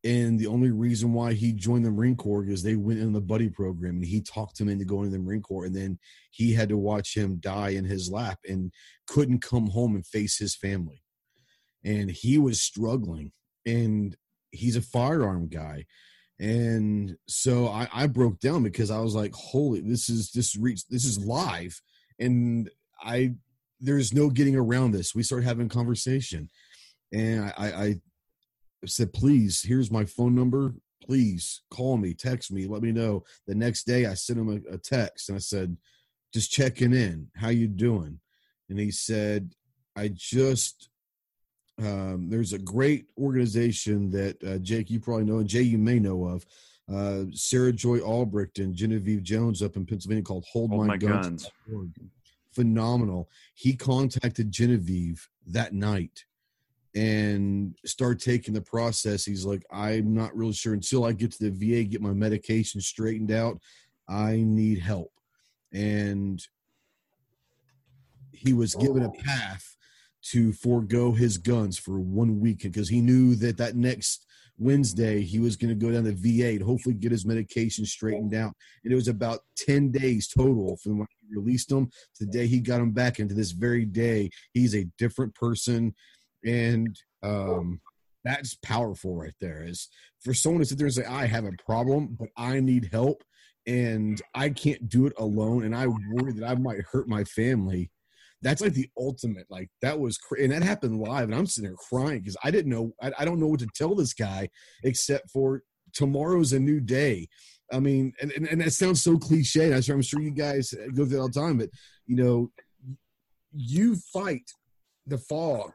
Speaker 3: and the only reason why he joined the Marine Corps is they went in the buddy program and he talked him into going to the Marine Corps. And then he had to watch him die in his lap and couldn't come home and face his family. And he was struggling. And he's a firearm guy. And so I, I broke down because I was like, holy, this is this reach this is live. And I there's no getting around this. We start having conversation. And I, I I said, please, here's my phone number. Please call me, text me, let me know. The next day I sent him a, a text and I said, just checking in. How you doing? And he said, I just um, there's a great organization that uh, Jake you probably know and Jay you may know of. Uh, Sarah Joy Albrecht and Genevieve Jones up in Pennsylvania called Hold, Hold My, My, Guns. Guns. Phenomenal. He contacted Genevieve that night and start taking the process. He's like, I'm not really sure until I get to the VA, get my medication straightened out. I need help. And he was given a oh. path to forego his guns for one week because he knew that that next Wednesday he was going to go down to VA to hopefully get his medication straightened out. And it was about 10 days total from when he released him to the day he got him back. into this very day, he's a different person and um, that's powerful right there. Is for someone to sit there and say, "I have a problem, but I need help, and I can't do it alone, and I worry that I might hurt my family." That's like the ultimate. Like that was, cr- and that happened live, and I'm sitting there crying because I didn't know. I, I don't know what to tell this guy except for tomorrow's a new day. I mean, and, and, and that sounds so cliche. I'm sure, I'm sure you guys go through that all the time, but you know, you fight the fog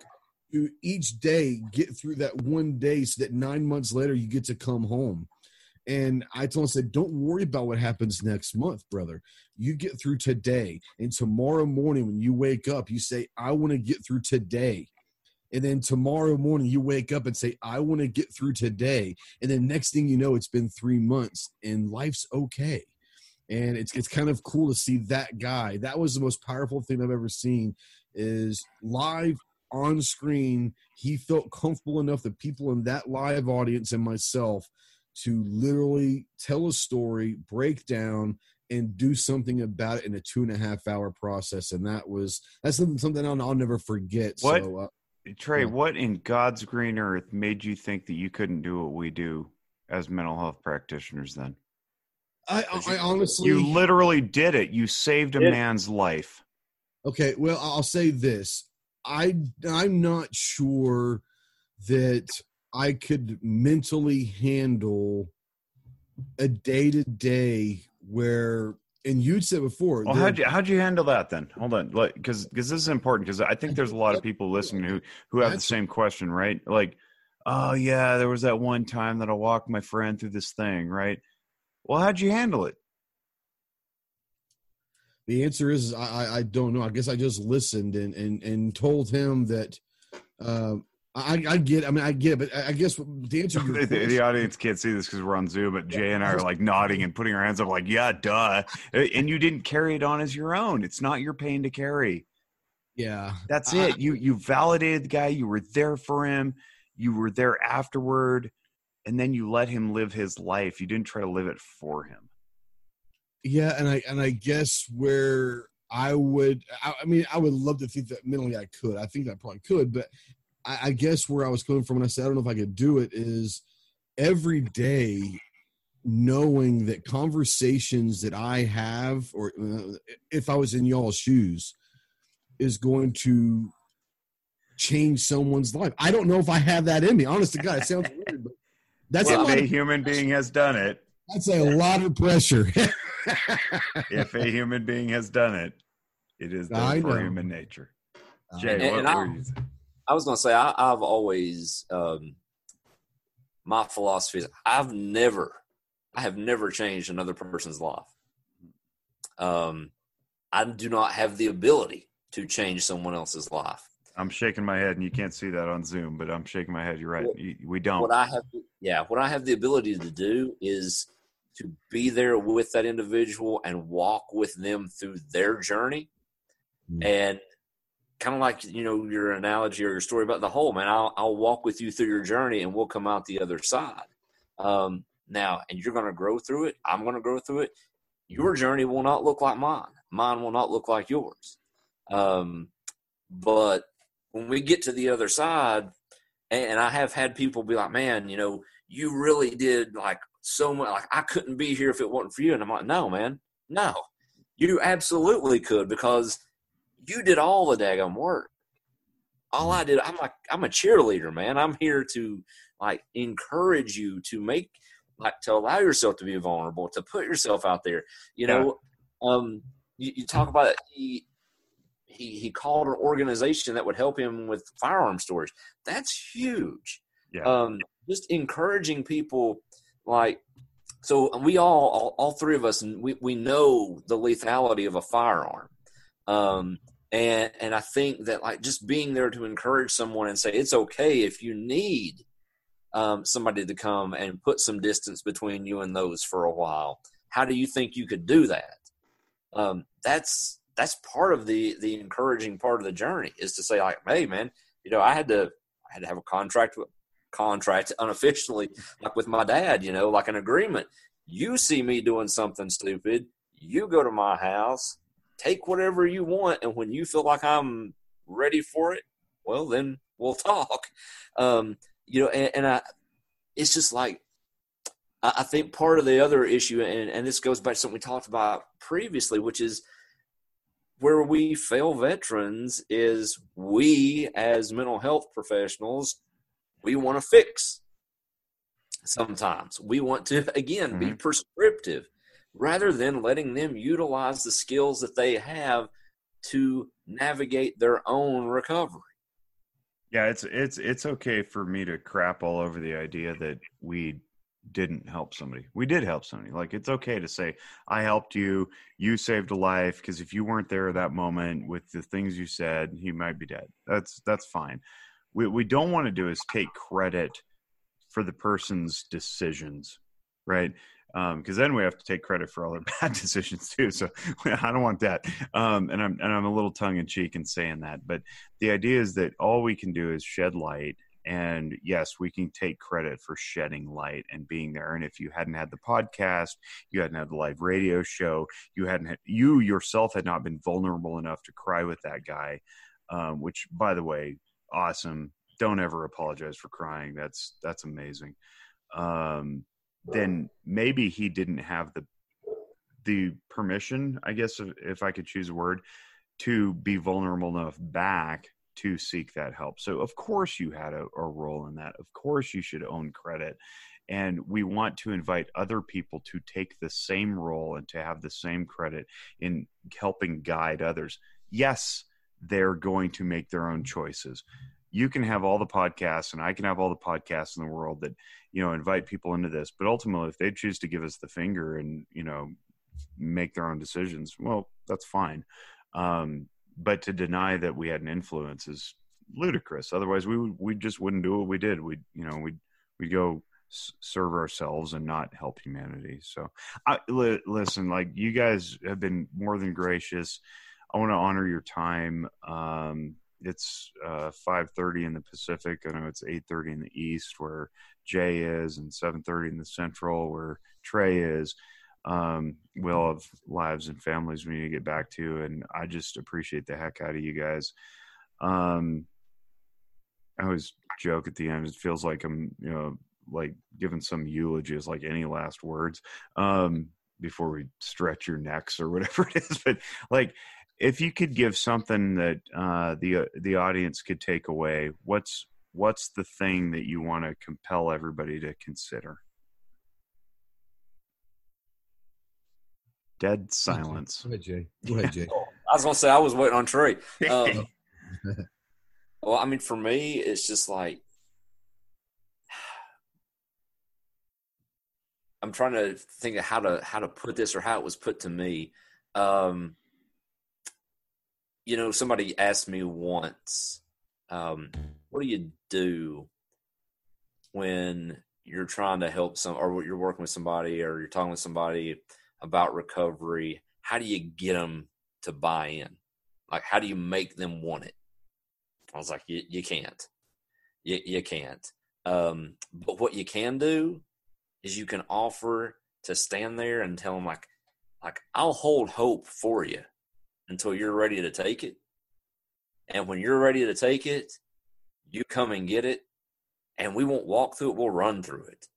Speaker 3: each day get through that one day so that nine months later you get to come home. And I told him, said, don't worry about what happens next month, brother. You get through today. And tomorrow morning, when you wake up, you say, I want to get through today. And then tomorrow morning, you wake up and say, I want to get through today. And then next thing you know, it's been three months and life's okay. And it's, it's kind of cool to see that guy. That was the most powerful thing I've ever seen is live on screen, he felt comfortable enough that people in that live audience and myself to literally tell a story, break down, and do something about it in a two and a half hour process. And that was that's something, something I'll, I'll never forget.
Speaker 1: What, so, uh, Trey? Yeah. What in God's green earth made you think that you couldn't do what we do as mental health practitioners? Then
Speaker 3: I, I honestly,
Speaker 1: you literally did it. You saved a man's life.
Speaker 3: Okay, well, I'll say this. I I'm not sure that I could mentally handle a day to day where and you'd said before.
Speaker 1: Well, how'd you how'd you handle that then? Hold on, because because this is important because I think there's a lot of people listening who who have the same question, right? Like, oh yeah, there was that one time that I walked my friend through this thing, right? Well, how'd you handle it?
Speaker 3: The answer is I, I don't know. I guess I just listened and, and, and told him that Um, I, I get. I mean, I get. It, but I guess the answer.
Speaker 1: the, the, the, audience can't see this because we're on Zoom, but Jay and I are like nodding and putting our hands up, like, "Yeah, duh." And you didn't carry it on as your own. It's not your pain to carry.
Speaker 3: Yeah,
Speaker 1: that's I, it. You you validated the guy. You were there for him. You were there afterward, and then you let him live his life. You didn't try to live it for him.
Speaker 3: Yeah, and I and I guess where I would, I, I mean, I would love to think that mentally I could. I think I probably could, but I, I guess where I was coming from when I said I don't know if I could do it is every day knowing that conversations that I have, or uh, if I was in y'all's shoes, is going to change someone's life. I don't know if I have that in me. Honest to God, it sounds weird, but
Speaker 1: that's well, a, a human being has done it.
Speaker 3: That's a lot of pressure.
Speaker 1: if a human being has done it, it is not for human nature. Jay, and, what
Speaker 2: were you saying? I was going to say I, have always um, my philosophy is I've never, I have never changed another person's life. Um, I do not have the ability to change someone else's life.
Speaker 1: I'm shaking my head, and you can't see that on Zoom, but I'm shaking my head. You're right. we don't.
Speaker 2: What I have, yeah, what I have the ability to do is to be there with that individual and walk with them through their journey, mm-hmm. and kind of like you know your analogy or your story about the hole, man. I'll I'll walk with you through your journey, and we'll come out the other side. Um, now, and you're going to grow through it. I'm going to grow through it. Your journey will not look like mine. Mine will not look like yours. Um, but when we get to the other side, and I have had people be like, "Man, you know, you really did like so much. Like I couldn't be here if it wasn't for you." And I'm like, "No, man, no, you absolutely could because." you did all the daggone work. All I did, I'm like, I'm a cheerleader, man. I'm here to like encourage you to make, like, to allow yourself to be vulnerable, to put yourself out there. You know, yeah. um, you, you talk about. He, he he called an organization that would help him with firearm storage. That's huge. Yeah. Um, just encouraging people, like, so we all, all, all three of us, we we know the lethality of a firearm. Um, and and I think that like just being there to encourage someone and say it's okay if you need um, somebody to come and put some distance between you and those for a while. How do you think you could do that? Um, that's that's part of the the encouraging part of the journey is to say like, hey man, you know I had to I had to have a contract with contract unofficially like with my dad, you know, like an agreement. You see me doing something stupid, you go to my house take whatever you want, and when you feel like I'm ready for it, well, then we'll talk. Um, you know, and, and I, it's just like I think part of the other issue, and, and this goes back to something we talked about previously, which is where we fail veterans is we as mental health professionals, we want to fix sometimes. We want to, again, mm-hmm. be prescriptive rather than letting them utilize the skills that they have to navigate their own recovery.
Speaker 1: Yeah, it's it's it's okay for me to crap all over the idea that we didn't help somebody. We did help somebody. Like it's okay to say I helped you, you saved a life because if you weren't there at that moment with the things you said, he might be dead. That's that's fine. What we don't want to do is take credit for the person's decisions, right? because um, then we have to take credit for all their bad decisions too. So I don't want that. Um, and I'm and I'm a little tongue in cheek in saying that, but the idea is that all we can do is shed light. And yes, we can take credit for shedding light and being there. And if you hadn't had the podcast, you hadn't had the live radio show, you hadn't had, you yourself had not been vulnerable enough to cry with that guy, um, which by the way, awesome. Don't ever apologize for crying. That's that's amazing. Um, then maybe he didn't have the the permission, I guess if, if I could choose a word, to be vulnerable enough back to seek that help. So of course you had a, a role in that. Of course you should own credit. And we want to invite other people to take the same role and to have the same credit in helping guide others. Yes, they're going to make their own choices you can have all the podcasts and I can have all the podcasts in the world that, you know, invite people into this. But ultimately, if they choose to give us the finger and, you know, make their own decisions, well, that's fine. Um, but to deny that we had an influence is ludicrous. Otherwise, we we just wouldn't do what we did. We you know we we go serve ourselves and not help humanity. So, I, li- listen, like you guys have been more than gracious. I want to honor your time. Um, it's uh, 5.30 in the pacific. I know it's 8.30 in the east where jay is and 7.30 in the central where trey is. Um, we all have lives and families we need to get back to and i just appreciate the heck out of you guys. Um, i always joke at the end it feels like i'm you know like giving some eulogies like any last words um, before we stretch your necks or whatever it is but like if you could give something that uh, the uh, the audience could take away, what's what's the thing that you want to compel everybody to consider? Dead silence.
Speaker 3: Go ahead, Jay. Go ahead, Jay.
Speaker 2: I was gonna say I was waiting on Trey. Um, well, I mean, for me, it's just like I'm trying to think of how to how to put this or how it was put to me. Um, you know, somebody asked me once, um, what do you do when you're trying to help some, or you're working with somebody, or you're talking with somebody about recovery? How do you get them to buy in? Like, how do you make them want it? I was like, you, can't. You, you can't. Um, but what you can do is you can offer to stand there and tell them, like, like I'll hold hope for you until you're ready to take it. And when you're ready to take it, you come and get it. And we won't walk through it, we'll run through it.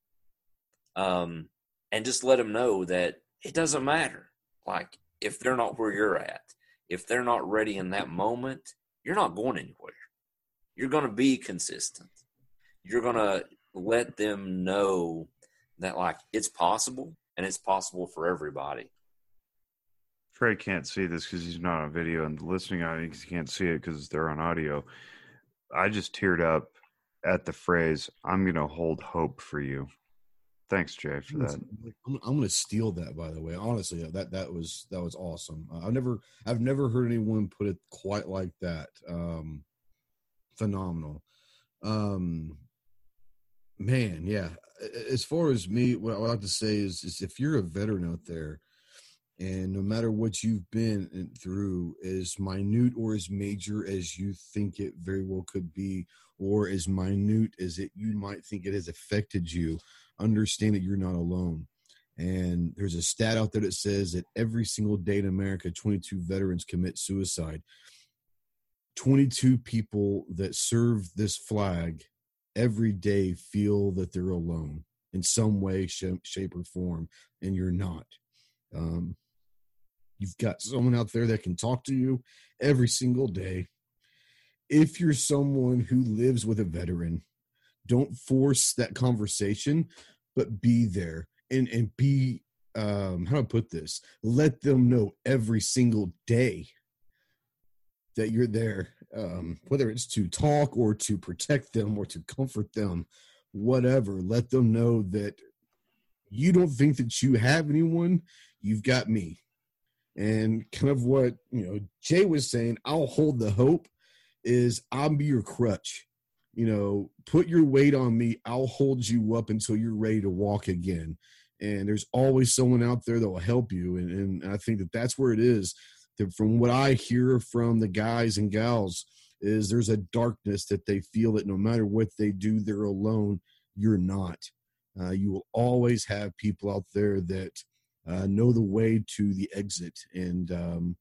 Speaker 2: Um, and just let them know that it doesn't matter. Like, if they're not where you're at, if they're not ready in that moment, you're not going anywhere. You're going to be consistent. You're going to let them know that, like, it's possible and it's possible for everybody.
Speaker 1: Trey can't see this because he's not on video, and the listening audience can't see it because they're on audio. I just teared up at the phrase "I'm going to hold hope for you." Thanks, Jay, for that.
Speaker 3: I'm, I'm going to steal that. By the way, honestly, that that was that was awesome. Uh, I've never I've never heard anyone put it quite like that. Um, phenomenal. Um, man, yeah. As far as me, what I would like to say is, is if you're a veteran out there and no matter what you've been through, as minute or as major as you think it very well could be, or as minute as it you might think it has affected you, understand that you're not alone. And there's a stat out there that says that every single day in America, 22 veterans commit suicide. 22 people that serve this flag every day feel that they're alone in some way, shape, or form, and you're not. Um, You've got someone out there that can talk to you every single day. If you're someone who lives with a veteran, don't force that conversation, but be there and, and be, um, how do I put this? Let them know every single day that you're there, um, whether it's to talk or to protect them or to comfort them, whatever. Let them know that you don't think that you have anyone, you've got me and kind of what you know jay was saying i'll hold the hope is i'll be your crutch. You know put your weight on me. I'll hold you up until you're ready to walk again. And there's always someone out there that will help you. And, and i think that that's where it is that from what i hear from the guys and gals is there's a darkness that they feel that no matter what they do they're alone. You're not. Uh, you will always have people out there that uh, know the way to the exit and um,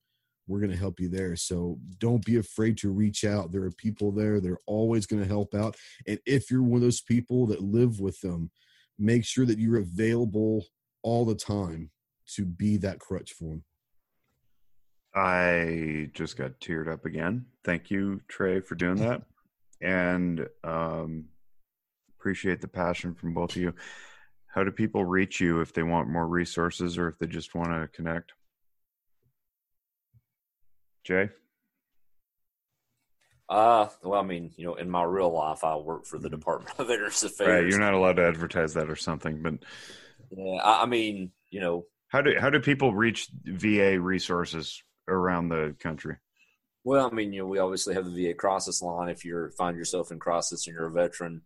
Speaker 3: we're going to help you there. So don't be afraid to reach out. There are people there. They're always going to help out. And if you're one of those people that live with them make sure that you're available all the time to be that crutch for them
Speaker 1: i just got teared up again. Thank you trey for doing that. And um, appreciate the passion from both of you how do people reach you if they want more resources or if they just want to connect? Jay?
Speaker 2: Uh, well, I mean, you know, in my real life, I work for the mm-hmm. Department of Veterans Affairs.
Speaker 1: Right, you're not allowed to advertise that or something, but
Speaker 2: yeah, I, I mean, you know,
Speaker 1: how do how do people reach VA resources around the country?
Speaker 2: Well, I mean, you know, we obviously have the VA crisis line. If you find yourself in crisis and you're a veteran,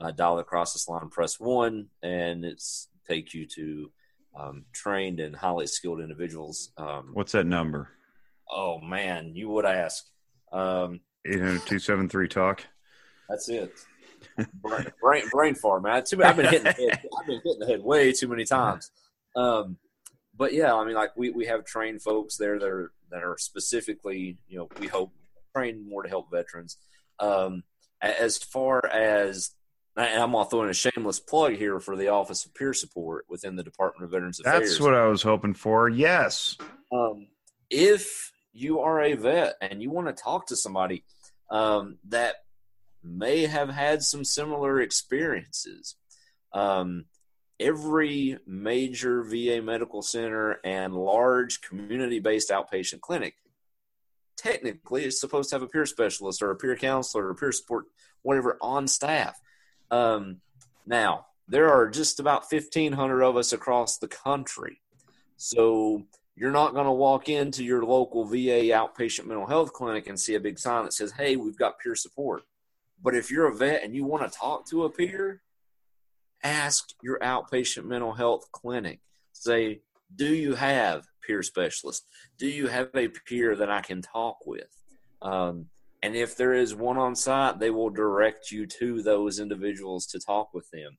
Speaker 2: uh, dial the crisis line, press one, and it's take you to um, trained and highly skilled individuals. Um,
Speaker 1: What's that number?
Speaker 2: Oh man, you would ask. Um,
Speaker 1: 800 talk.
Speaker 2: That's it. brain, brain, brain fart, man. Too, I've been hitting the head. I've been hitting the head way too many times. Um, but yeah, I mean, like we, we have trained folks there that are that are specifically, you know, we hope trained more to help veterans. Um, as far as and I'm gonna throw in a shameless plug here for the Office of Peer Support within the Department of Veterans Affairs.
Speaker 1: That's what I was hoping for. Yes.
Speaker 2: Um, if you are a vet and you want to talk to somebody um, that may have had some similar experiences, um, every major VA medical center and large community based outpatient clinic technically is supposed to have a peer specialist or a peer counselor or a peer support, whatever, on staff. Um, now, there are just about 1,500 of us across the country. So you're not going to walk into your local VA outpatient mental health clinic and see a big sign that says, hey, we've got peer support. But if you're a vet and you want to talk to a peer, ask your outpatient mental health clinic. Say, do you have peer specialists? Do you have a peer that I can talk with? Um, and if there is one on site, they will direct you to those individuals to talk with them.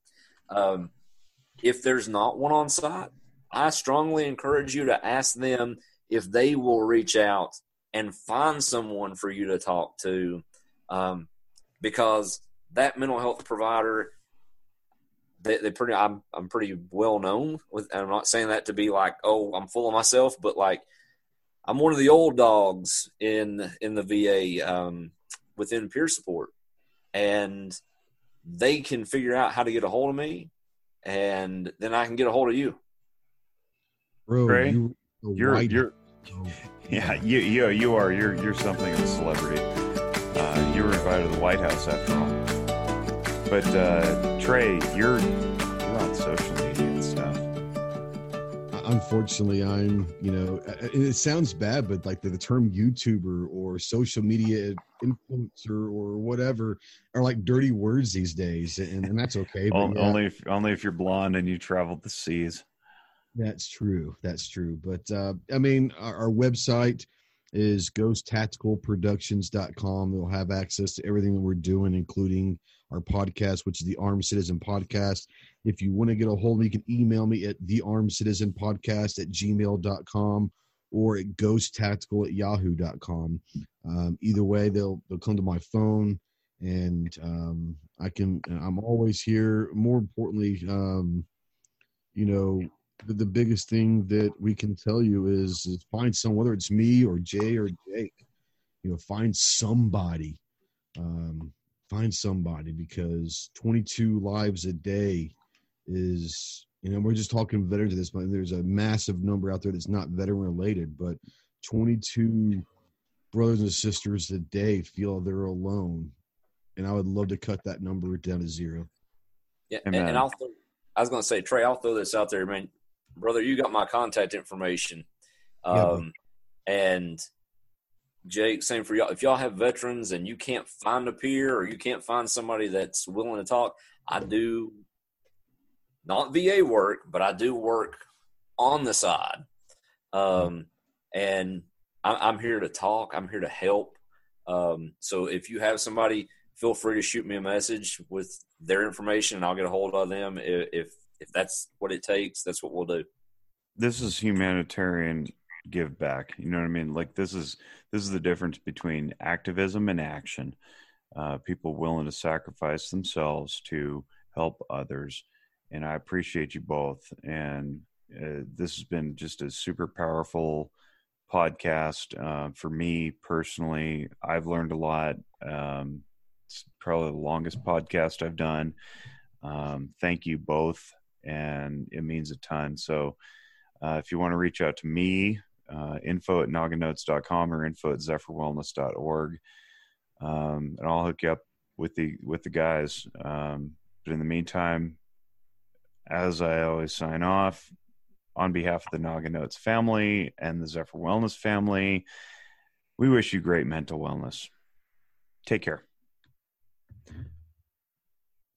Speaker 2: Um, if there's not one on site, I strongly encourage you to ask them if they will reach out and find someone for you to talk to, um, because that mental health provider, they, they pretty, I'm, I'm pretty well known with, I'm not saying that to be like, oh, I'm full of myself, but like I'm one of the old dogs in in the VA um, within peer support, and they can figure out how to get a hold of me, and then I can get a hold of you.
Speaker 3: Bro,
Speaker 1: Ray,
Speaker 3: you,
Speaker 1: You're you're yeah you you you are you're you're something of a celebrity. Uh, you were invited to the White House after all. But uh, Trey, you're you're
Speaker 3: unfortunately i'm you know and it sounds bad but like the, the term youtuber or social media influencer or whatever are like dirty words these days and, and that's okay but yeah,
Speaker 1: Only if only if you're blonde and you traveled the seas.
Speaker 3: that's true that's true but uh i mean our, our website is ghosttacticalproductions.com they'll have access to everything that we're doing including our podcast which is the armed citizen podcast if you want to get a hold of me you can email me at thearmedcitizenpodcast at gmail.com or at ghosttactical at yahoo.com um, either way they'll they'll come to my phone and um, i can i'm always here. More importantly um, you know the, the biggest thing that we can tell you is, is find some whether it's me or jay or jake you know find somebody um, find somebody because 22 lives a day is you know we're just talking veterans at this point there's a massive number out there that's not veteran related but 22 brothers and sisters a day feel they're alone and i would love to cut that number down to zero
Speaker 2: Yeah, and,
Speaker 1: Amen.
Speaker 2: and I'll. Throw, I was going to say, Trey, I'll throw this out there, man, brother. You got my contact information,
Speaker 3: Yeah.
Speaker 2: um, and Jake, same for y'all. If y'all have veterans and you can't find a peer or you can't find somebody that's willing to talk, I do not VA work, but I do work on the side, um, and I, I'm here to talk. I'm here to help. Um, so if you have somebody feel free to shoot me a message with their information and I'll get a hold of them. If, if, if that's what it takes, that's what we'll do.
Speaker 1: This is humanitarian give back. You know what I mean? Like this is this is the difference between activism and action. Uh, people willing to sacrifice themselves to help others, and I appreciate you both. And uh, this has been just a super powerful podcast uh, for me personally. I've learned a lot. Um, it's probably the longest podcast I've done. Um, thank you both, and it means a ton. So, uh, if you want to reach out to me, uh, info at nogginotes.com or info at zephyrwellness.org, um, and I'll hook you up with the with the guys. Um, but in the meantime, as I always sign off, on behalf of the Noggin Notes family and the Zephyr Wellness family, We wish you great mental wellness. Take care.